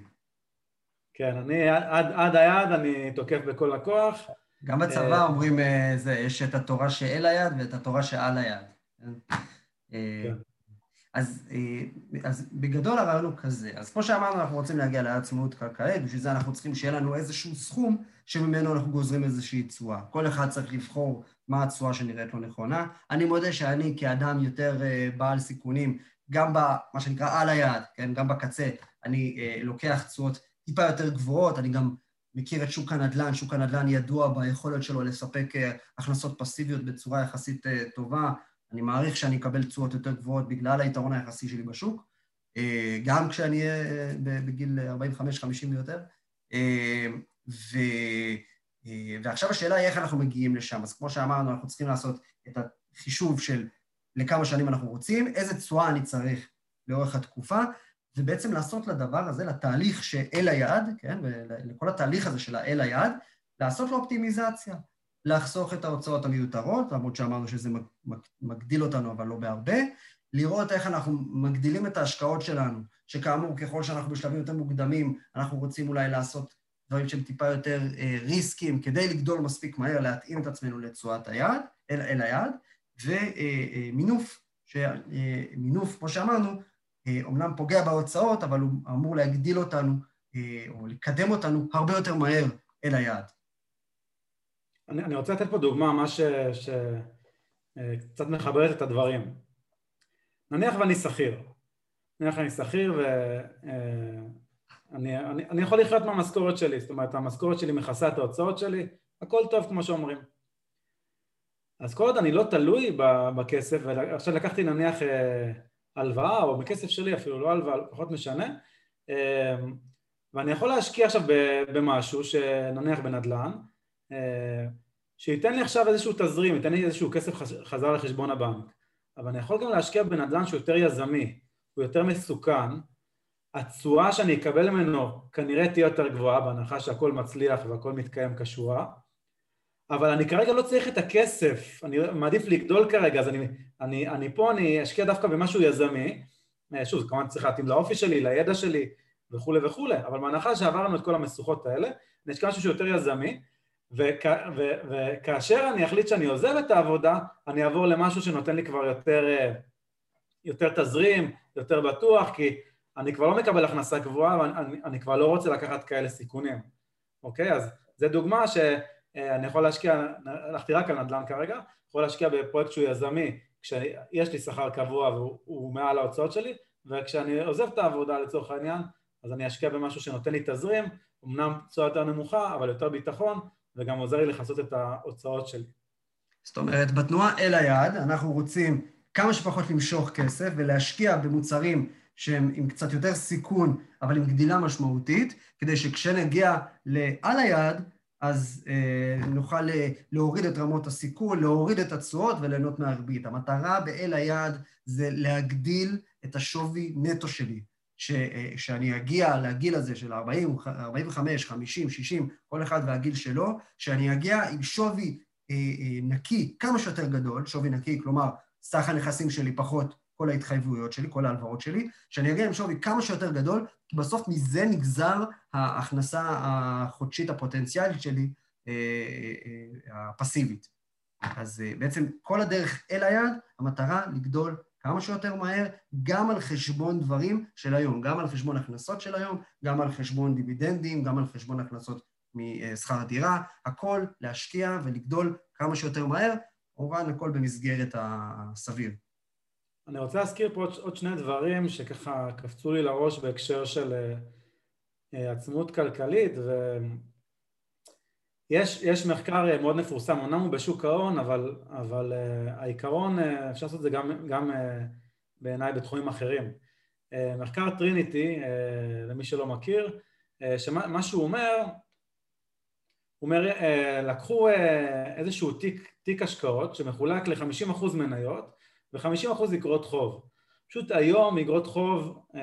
כן, אני עד, עד היד אני תוקף בכל הכוח. גם בצבא אה, אומרים, אה, זה, יש את התורה שאל היד ואת התורה שעל היד. כן. אה, אז, אז בגדול הרעיון הוא כזה. אז כמו שאמרנו, אנחנו רוצים להגיע לעצמאות כלכלית, בשביל זה אנחנו צריכים שיהיה לנו איזשהו סכום שממנו אנחנו גוזרים איזושהי תשואה. כל אחד צריך לבחור מה התשואה שנראית לו נכונה. אני מודה שאני כאדם יותר uh, בעל סיכונים, גם במה שנקרא על היד, כן, גם בקצה, אני uh, לוקח תשואות טיפה יותר גבוהות, אני גם מכיר את שוק הנדל"ן, שוק הנדל"ן ידוע ביכולת שלו לספק הכנסות פסיביות בצורה יחסית טובה, אני מעריך שאני אקבל תשואות יותר גבוהות בגלל היתרון היחסי שלי בשוק, uh, גם כשאני אהיה uh, בגיל 45-50 ויותר. Uh, ו... אה, ועכשיו השאלה היא איך אנחנו מגיעים לשם. אז כמו שאמרנו, אנחנו צריכים לעשות את החישוב של לכמה שנים אנחנו רוצים, איזה תשואה אני צריך לאורך התקופה, ובעצם לעשות לדבר הזה, לתהליך שאל היעד, כן, ולכל התהליך הזה של האל היעד, לעשות לו אופטימיזציה, לחסוך את ההוצאות המיותרות, למרות שאמרנו שזה מגדיל אותנו, אבל לא בהרבה, לראות איך אנחנו מגדילים את ההשקעות שלנו, שכאמור, ככל שאנחנו בשלבים יותר מוקדמים, אנחנו רוצים אולי לעשות דברים שהם טיפה יותר אה, ריסקים, כדי לגדול מספיק מהר, להתאים את עצמנו לתשואת היעד, אל, אל היעד, ומינוף, מינוף, כמו שאמרנו, אומנם פוגע בהוצאות, אבל הוא אמור להגדיל אותנו, או לקדם אותנו הרבה יותר מהר אל היעד. אני, אני רוצה לתת פה דוגמה, מה שקצת מחברת את הדברים. נניח ואני שכיר, נניח אני שכיר ואני אני, אני יכול לחיות מהמשכורת שלי, זאת אומרת המשכורת שלי מכסה את ההוצאות שלי, הכל טוב כמו שאומרים. אז כל עוד אני לא תלוי בכסף, ועכשיו לקחתי נניח אה, הלוואה, או בכסף שלי אפילו, לא הלוואה, פחות משנה, אה, ואני יכול להשקיע עכשיו במשהו, שנניח בנדל"ן, אה, שייתן לי עכשיו איזשהו תזרים, ייתן לי איזשהו כסף חזרה לחשבון הבנק, אבל אני יכול גם להשקיע בנדל"ן שהוא יותר יזמי, הוא יותר מסוכן, התשואה שאני אקבל ממנו כנראה תהיה יותר גבוהה בהנחה שהכל מצליח והכל מתקיים כשורה, אבל אני כרגע לא צריך את הכסף, אני מעדיף לגדול כרגע, אז אני, אני, אני פה, אני אשקיע דווקא במשהו יזמי, אה, שוב, זה כמובן צריך להתאים לאופי שלי, לידע שלי וכולי וכולי, אבל בהנחה שעברנו את כל המשוכות האלה, אני אשקיע משהו שיותר יזמי, וכאשר אני אחליט שאני עוזב את העבודה, אני אעבור למשהו שנותן לי כבר יותר, יותר תזרים, יותר בטוח, כי אני כבר לא מקבל הכנסה גבוהה, ואני אני כבר לא רוצה לקחת כאלה סיכונים, אוקיי? אז זו דוגמה ש... אה, אני יכול להשקיע, הלכתי רק על נדל"ן כרגע, יכול להשקיע בפרויקט שהוא יזמי, כשיש לי שכר קבוע והוא מעל ההוצאות שלי, וכשאני עוזב את העבודה לצורך העניין, אז אני אשקיע במשהו שנותן לי תזרים, אמנם תשואה יותר נמוכה, אבל יותר ביטחון, וגם עוזר לי לכסות את ההוצאות שלי. זאת אומרת, בתנועה אל היעד, אנחנו רוצים כמה שפחות למשוך כסף ולהשקיע במוצרים שהם עם קצת יותר סיכון, אבל עם גדילה משמעותית, כדי שכשנגיע לעל היעד, אז אה, נוכל אה, להוריד את רמות הסיכון, להוריד את התשואות וליהנות מהריבית. המטרה באל היעד זה להגדיל את השווי נטו שלי. שאני אגיע לגיל הזה של 40, 45, 50, 60, כל אחד והגיל שלו, שאני אגיע עם שווי אה, אה, נקי כמה שיותר גדול, שווי נקי, כלומר, סך הנכסים שלי פחות כל ההתחייבויות שלי, כל ההלוואות שלי, שאני אגיע עם שווי כמה שיותר גדול, כי בסוף מזה נגזר ההכנסה החודשית הפוטנציאלית שלי, אה, הפסיבית. אז בעצם כל הדרך אל היעד, המטרה לגדול כמה שיותר מהר, גם על חשבון דברים של היום, גם על חשבון הכנסות של היום, גם על חשבון דיבידנדים, גם על חשבון הכנסות משכר דירה, הכל להשקיע ולגדול כמה שיותר מהר, כמובן הכל במסגרת הסביר. אני רוצה להזכיר פה עוד שני דברים שככה קפצו לי לראש בהקשר של אה, אה, עצמות כלכלית, ו... יש, יש מחקר אה, מאוד מפורסם, אמנם הוא בשוק ההון, אבל, אבל uh, העיקרון, uh, אפשר לעשות את זה גם, גם uh, בעיניי בתחומים אחרים. Uh, מחקר טריניטי, uh, למי שלא מכיר, uh, שמה שהוא אומר, הוא אומר, uh, לקחו uh, איזשהו תיק, תיק השקעות שמחולק ל-50% מניות ו-50% אגרות חוב. פשוט היום אגרות חוב, uh,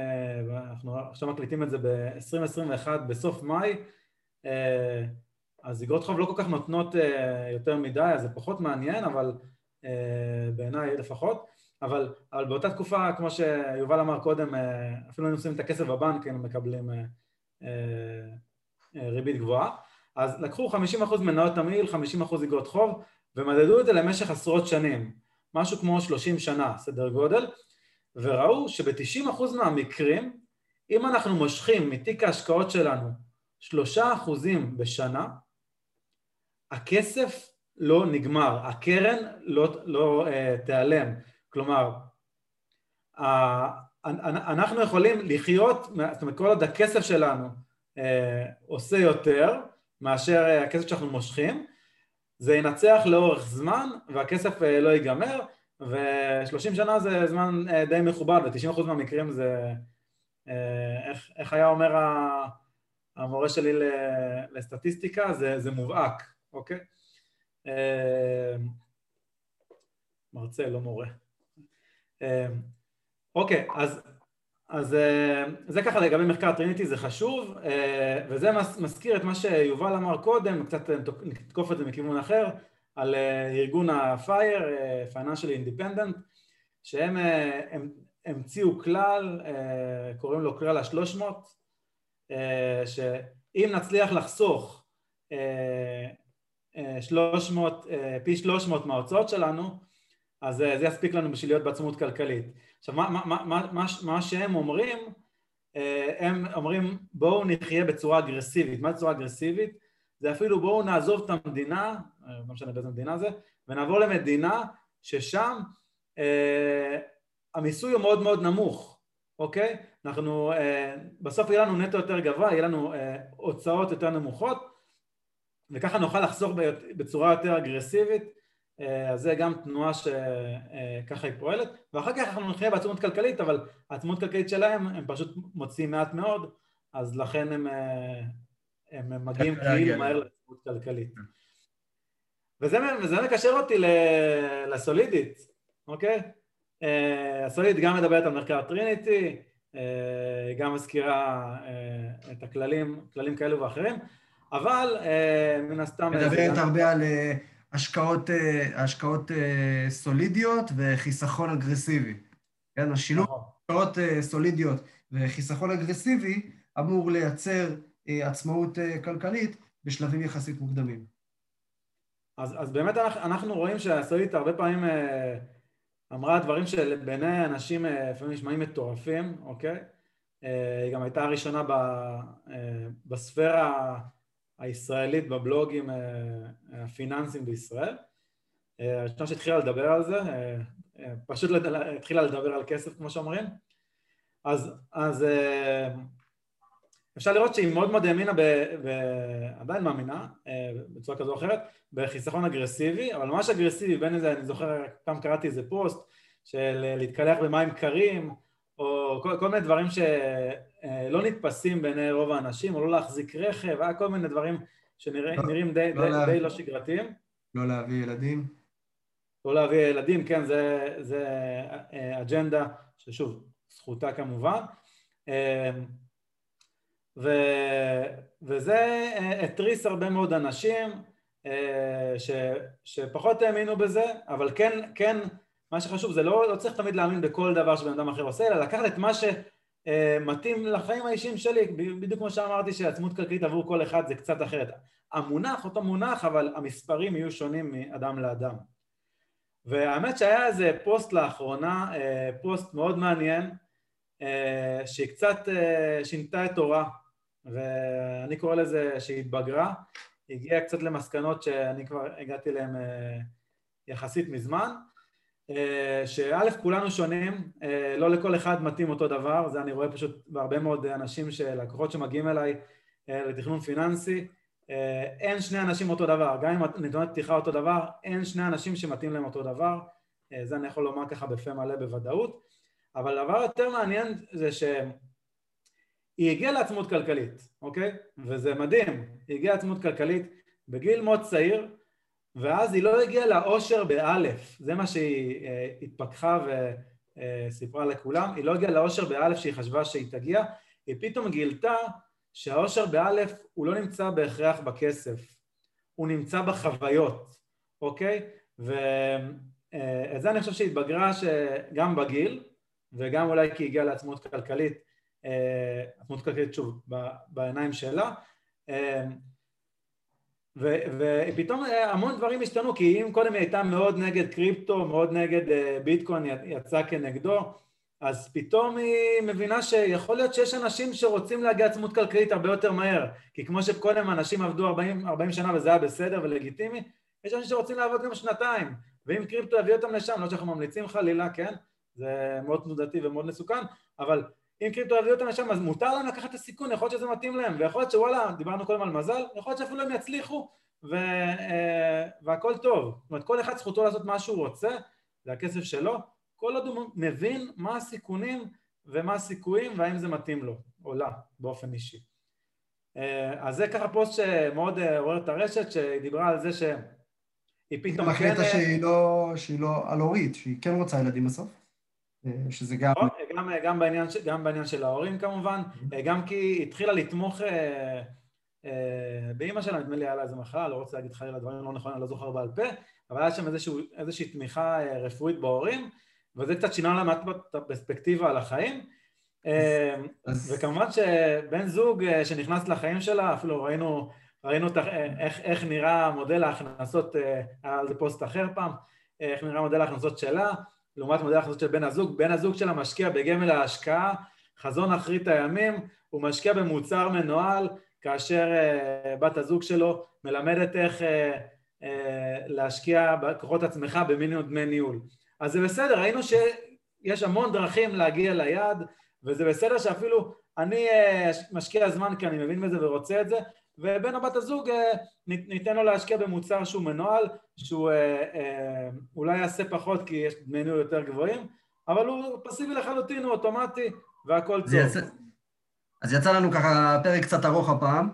אנחנו עכשיו מקליטים את זה ב-2021 בסוף מאי, uh, אז אגרות חוב לא כל כך נותנות uh, יותר מדי, אז זה פחות מעניין, אבל uh, בעיניי לפחות, אבל, אבל באותה תקופה, כמו שיובל אמר קודם, uh, אפילו היינו עושים את הכסף בבנק, היינו מקבלים uh, uh, uh, ריבית גבוהה. אז לקחו 50% מניות תמהיל, 50% אגרות חוב, ומדדו את זה למשך עשרות שנים, משהו כמו 30 שנה, סדר גודל, וראו שב-90% מהמקרים, אם אנחנו מושכים מתיק ההשקעות שלנו 3% בשנה, הכסף לא נגמר, הקרן לא, לא uh, תיעלם. כלומר, uh, אנחנו יכולים לחיות, זאת אומרת, כל עוד הכסף שלנו uh, עושה יותר מאשר uh, הכסף שאנחנו מושכים, זה ינצח לאורך זמן והכסף uh, לא ייגמר, ו-30 שנה זה זמן uh, די מכובד, ו-90% מהמקרים זה, uh, איך, איך היה אומר המורה שלי לסטטיסטיקה, זה, זה מובהק. אוקיי? אמ, מרצה, לא מורה. אמ, אוקיי, אז, אז אה, זה ככה לגבי מחקר טריניטי, זה חשוב, אה, וזה מזכיר את מה שיובל אמר קודם, קצת נתקוף את זה מכיוון אחר, על אה, ארגון ה-FIRE, Financial Independent, שהם המציאו כלל, קוראים לו כלל השלוש מאות, שאם נצליח לחסוך 300, פי שלוש מאות מההוצאות שלנו, אז זה יספיק לנו בשביל להיות בעצמות כלכלית. עכשיו, מה, מה, מה, מה, שהם אומרים, הם אומרים בואו נחיה בצורה אגרסיבית. מה זה צורה אגרסיבית? זה אפילו בואו נעזוב את המדינה, לא משנה באיזה מדינה זה, ונעבור למדינה ששם אה, המיסוי הוא מאוד מאוד נמוך, אוקיי? אנחנו, אה, בסוף יהיה לנו נטו יותר גבוה, יהיה לנו אה, הוצאות יותר נמוכות, וככה נוכל לחסוך בצורה יותר אגרסיבית, אה, אז זה גם תנועה שככה היא פועלת, ואחר כך אנחנו נחיה בעצמות כלכלית, אבל העצמות כלכלית שלהם הם פשוט מוציאים מעט מאוד, אז לכן הם, אה, הם מגיעים כאילו מהר לעצמות כלכלית. וזה, וזה מקשר אותי לסולידית, אוקיי? אה, הסולידית גם מדברת על מחקר טריניטי, היא גם מזכירה את הכללים, כללים כאלו ואחרים, אבל מן הסתם... מדברת הרבה על השקעות, אה, השקעות אה, סולידיות וחיסכון אגרסיבי. כן, השילוב נכון. השקעות אה, סולידיות וחיסכון אגרסיבי אמור לייצר עצמאות כלכלית בשלבים יחסית מוקדמים. אז, אז באמת אנחנו, אנחנו רואים שהסולידית הרבה פעמים אמרה דברים שבעיני אנשים לפעמים נשמעים מטורפים, אוקיי? היא גם הייתה הראשונה בספירה הישראלית בבלוגים אה, הפיננסיים בישראל. אה, הראשונה שהתחילה לדבר על זה, אה, פשוט התחילה לדבר על כסף כמו שאומרים. אז, אז אפשר לראות שהיא מאוד מאוד האמינה, ועדיין מאמינה, בצורה כזו או אחרת, בחיסכון אגרסיבי, אבל ממש אגרסיבי, בין איזה, אני זוכר, פעם קראתי איזה פוסט של להתקלח במים קרים, או כל, כל מיני דברים שלא נתפסים בעיני רוב האנשים, או לא להחזיק רכב, היה כל מיני דברים שנראים לא, די לא, די, לא שגרתיים. לא להביא ילדים. לא להביא ילדים, כן, זה, זה אה, אג'נדה ששוב, זכותה כמובן. אה, ו, וזה אה, התריס הרבה מאוד אנשים ש, שפחות האמינו בזה, אבל כן, כן מה שחשוב זה לא, לא צריך תמיד להאמין בכל דבר שבן אדם אחר עושה, אלא לקחת את מה שמתאים לחיים האישיים שלי, בדיוק כמו שאמרתי שעצמות כלכלית עבור כל אחד זה קצת אחרת. המונח אותו מונח, אבל המספרים יהיו שונים מאדם לאדם. והאמת שהיה איזה פוסט לאחרונה, אה, פוסט מאוד מעניין, אה, שהיא קצת אה, שינתה את תורה, ואני קורא לזה שהיא התבגרה, הגיעה קצת למסקנות שאני כבר הגעתי אליהן יחסית מזמן, אה, שא' כולנו שונים, אה, לא לכל אחד מתאים אותו דבר, זה אני רואה פשוט בהרבה מאוד אנשים, לקוחות שמגיעים אליי אה, לתכנון פיננסי, אין שני אנשים אותו דבר, גם אם נתוני פתיחה אותו דבר, אין שני אנשים שמתאים להם אותו דבר, זה אני יכול לומר ככה בפה מלא בוודאות, אבל הדבר יותר מעניין זה שהיא הגיעה לעצמות כלכלית, אוקיי? וזה מדהים, היא הגיעה לעצמות כלכלית בגיל מאוד צעיר, ואז היא לא הגיעה לאושר באלף, זה מה שהיא אה, התפכחה וסיפרה לכולם, היא לא הגיעה לאושר באלף שהיא חשבה שהיא תגיע, היא פתאום גילתה שהאושר באלף הוא לא נמצא בהכרח בכסף, הוא נמצא בחוויות, אוקיי? ואת אה, זה אני חושב שהיא התבגרה גם בגיל, וגם אולי כי היא הגיעה לעצמאות כלכלית, אה, עצמאות כלכלית שוב בעיניים שלה, ופתאום אה, המון דברים השתנו, כי אם קודם היא הייתה מאוד נגד קריפטו, מאוד נגד אה, ביטקוין, יצאה כנגדו, אז פתאום היא מבינה שיכול להיות שיש אנשים שרוצים להגיע עצמות כלכלית הרבה יותר מהר, כי כמו שקודם אנשים עבדו 40, 40 שנה וזה היה בסדר ולגיטימי, יש אנשים שרוצים לעבוד גם שנתיים, ואם קריפטו יביא אותם לשם, לא שאנחנו ממליצים חלילה, כן? זה מאוד תנודתי ומאוד מסוכן, אבל אם קריפטו יביא אותם לשם, אז מותר להם לקחת את הסיכון, יכול להיות שזה מתאים להם, ויכול להיות שוואלה, דיברנו קודם על מזל, יכול להיות שאפילו הם יצליחו, ו... אה, והכל טוב. זאת אומרת, כל אחד זכותו לעשות מה שהוא רוצה, זה הכסף שלו, כל עוד הוא מבין מה הסיכונים ומה הסיכויים והאם זה מתאים לו, או לה, באופן אישי. אה, אז זה ככה פוסט שמאוד אה, עורר את הרשת, שדיברה על זה שהיא פתאום. היא החליטה שהיא לא, שהיא לא על הורית, שהיא כן רוצה ילדים בסוף. אה, שזה גם... נכון, גם, גם, בעניין, גם בעניין של ההורים כמובן, mm-hmm. אה, גם כי היא התחילה לתמוך אה, באימא שלה, נדמה לי היה לה איזה מחלה, לא רוצה להגיד חלילה דברים לא נכונים, אני לא זוכר בעל פה, אבל היה שם איזשהו, איזושהי תמיכה רפואית בהורים, וזה קצת שינה להם את הפרספקטיבה על החיים. אז... וכמובן שבן זוג שנכנס לחיים שלה, אפילו ראינו, ראינו איך, איך נראה מודל ההכנסות, היה על זה פוסט אחר פעם, איך נראה מודל ההכנסות שלה, לעומת מודל ההכנסות של בן הזוג. בן הזוג שלה משקיע בגמל ההשקעה, חזון אחרית הימים, הוא משקיע במוצר מנוהל, כאשר uh, בת הזוג שלו מלמדת איך uh, uh, להשקיע בכוחות עצמך במינימום דמי ניהול. אז זה בסדר, ראינו שיש המון דרכים להגיע ליעד, וזה בסדר שאפילו אני uh, משקיע זמן כי אני מבין בזה ורוצה את זה, ובן או בת הזוג uh, ניתן לו להשקיע במוצר שהוא מנוהל, שהוא uh, uh, אולי יעשה פחות כי יש דמי ניהול יותר גבוהים, אבל הוא פסיבי לחלוטין, הוא אוטומטי והכל טוב. יצא, אז יצא לנו ככה פרק קצת ארוך הפעם,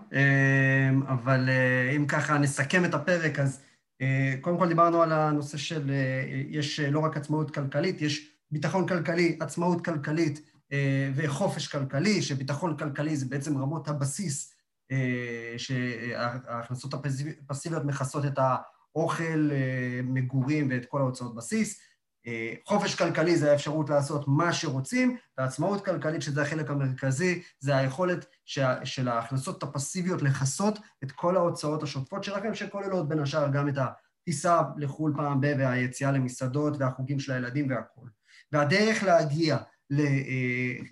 אבל אה, אם ככה נסכם את הפרק, אז אה, קודם כל דיברנו על הנושא של, אה, יש לא רק עצמאות כלכלית, יש ביטחון כלכלי, עצמאות כלכלית וחופש כלכלי, שביטחון כלכלי זה בעצם רמות הבסיס, שההכנסות הפסיביות מכסות את האוכל, מגורים ואת כל ההוצאות בסיס. אה, חופש כלכלי זה האפשרות לעשות מה שרוצים, ועצמאות כלכלית, שזה החלק המרכזי, זה היכולת של ההכנסות הפסיביות לכסות את כל ההוצאות השוטפות שלכם, שכוללות בין השאר גם את הטיסה לחו"ל פעם ב- והיציאה למסעדות והחוגים של הילדים והכול. והדרך להגיע אה,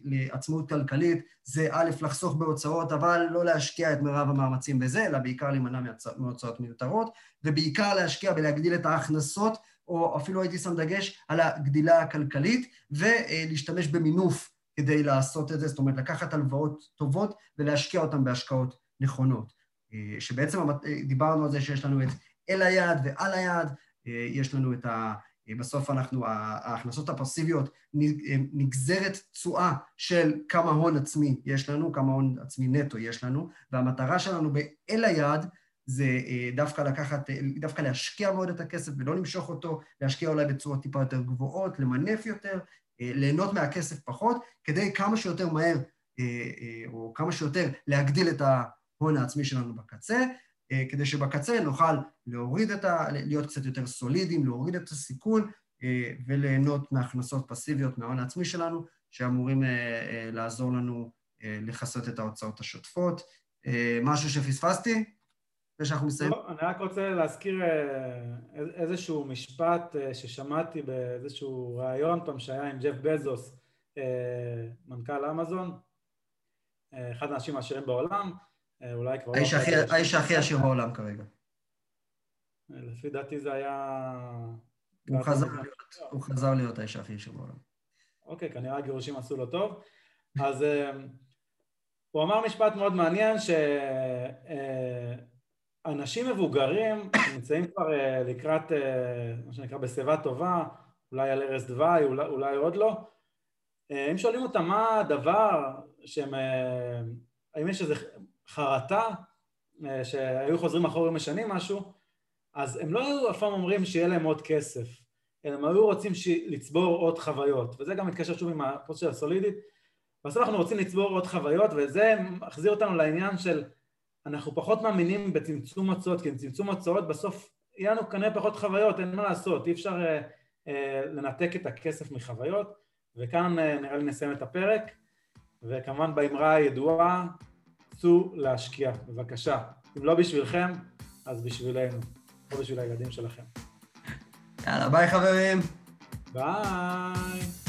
לעצמאות כלכלית זה א', לחסוך בהוצאות, אבל לא להשקיע את מירב המאמצים בזה, אלא בעיקר להימנע מהוצאות מיותרות, ובעיקר להשקיע בלהגדיל את ההכנסות או אפילו הייתי שם דגש על הגדילה הכלכלית, ולהשתמש במינוף כדי לעשות את זה, זאת אומרת, לקחת הלוואות טובות ולהשקיע אותן בהשקעות נכונות. שבעצם דיברנו על זה שיש לנו את אל היד ועל היד, יש לנו את ה... בסוף אנחנו, ההכנסות הפסיביות נגזרת תשואה של כמה הון עצמי יש לנו, כמה הון עצמי נטו יש לנו, והמטרה שלנו באל היד זה אה, דווקא לקחת, אה, דווקא להשקיע מאוד את הכסף ולא למשוך אותו, להשקיע אולי בצורות טיפה יותר גבוהות, למנף יותר, אה, ליהנות מהכסף פחות, כדי כמה שיותר מהר, או כמה שיותר להגדיל את ההון העצמי שלנו בקצה, כדי שבקצה נוכל להוריד את ה... להיות קצת יותר סולידיים, להוריד את הסיכון וליהנות מהכנסות פסיביות מההון העצמי שלנו, שאמורים לעזור לנו לכסות את ההוצאות השוטפות. משהו שפספסתי? לפני שאנחנו מסיימים? לא, אני רק רוצה להזכיר אה, איזשהו משפט אה, ששמעתי באיזשהו ראיון פעם שהיה עם ג'ף בזוס, אה, מנכ"ל אמזון, אחד האנשים העשירים בעולם, אולי כבר... האיש לא הכי עשיר בעולם כרגע. לפי דעתי זה היה... הוא חזר, להיות, הוא חזר להיות האיש הכי עשיר בעולם. אוקיי, כנראה הגירושים עשו לו טוב. אז הוא אמר משפט מאוד מעניין, ש... אנשים מבוגרים נמצאים כבר לקראת, מה שנקרא, בשיבה טובה, אולי על ערש דווי, אולי, אולי עוד לא. אם שואלים אותם מה הדבר שהם, האם יש איזו חרטה uh, שהיו חוזרים אחורה ומשנים משהו, אז הם לא היו אף פעם אומרים שיהיה להם עוד כסף, אלא הם היו רוצים ש... לצבור עוד חוויות, וזה גם מתקשר שוב עם הפוסט של הסולידית. בסוף אנחנו רוצים לצבור עוד חוויות, וזה מחזיר אותנו לעניין של אנחנו פחות מאמינים בצמצום הוצאות, כי עם צמצום הוצאות בסוף יהיה לנו כנראה פחות חוויות, אין מה לעשות, אי אפשר אה, אה, לנתק את הכסף מחוויות, וכאן אה, נראה לי נסיים את הפרק, וכמובן באמרה הידועה, צאו להשקיע, בבקשה. אם לא בשבילכם, אז בשבילנו, או בשביל הילדים שלכם. יאללה, ביי חברים. ביי.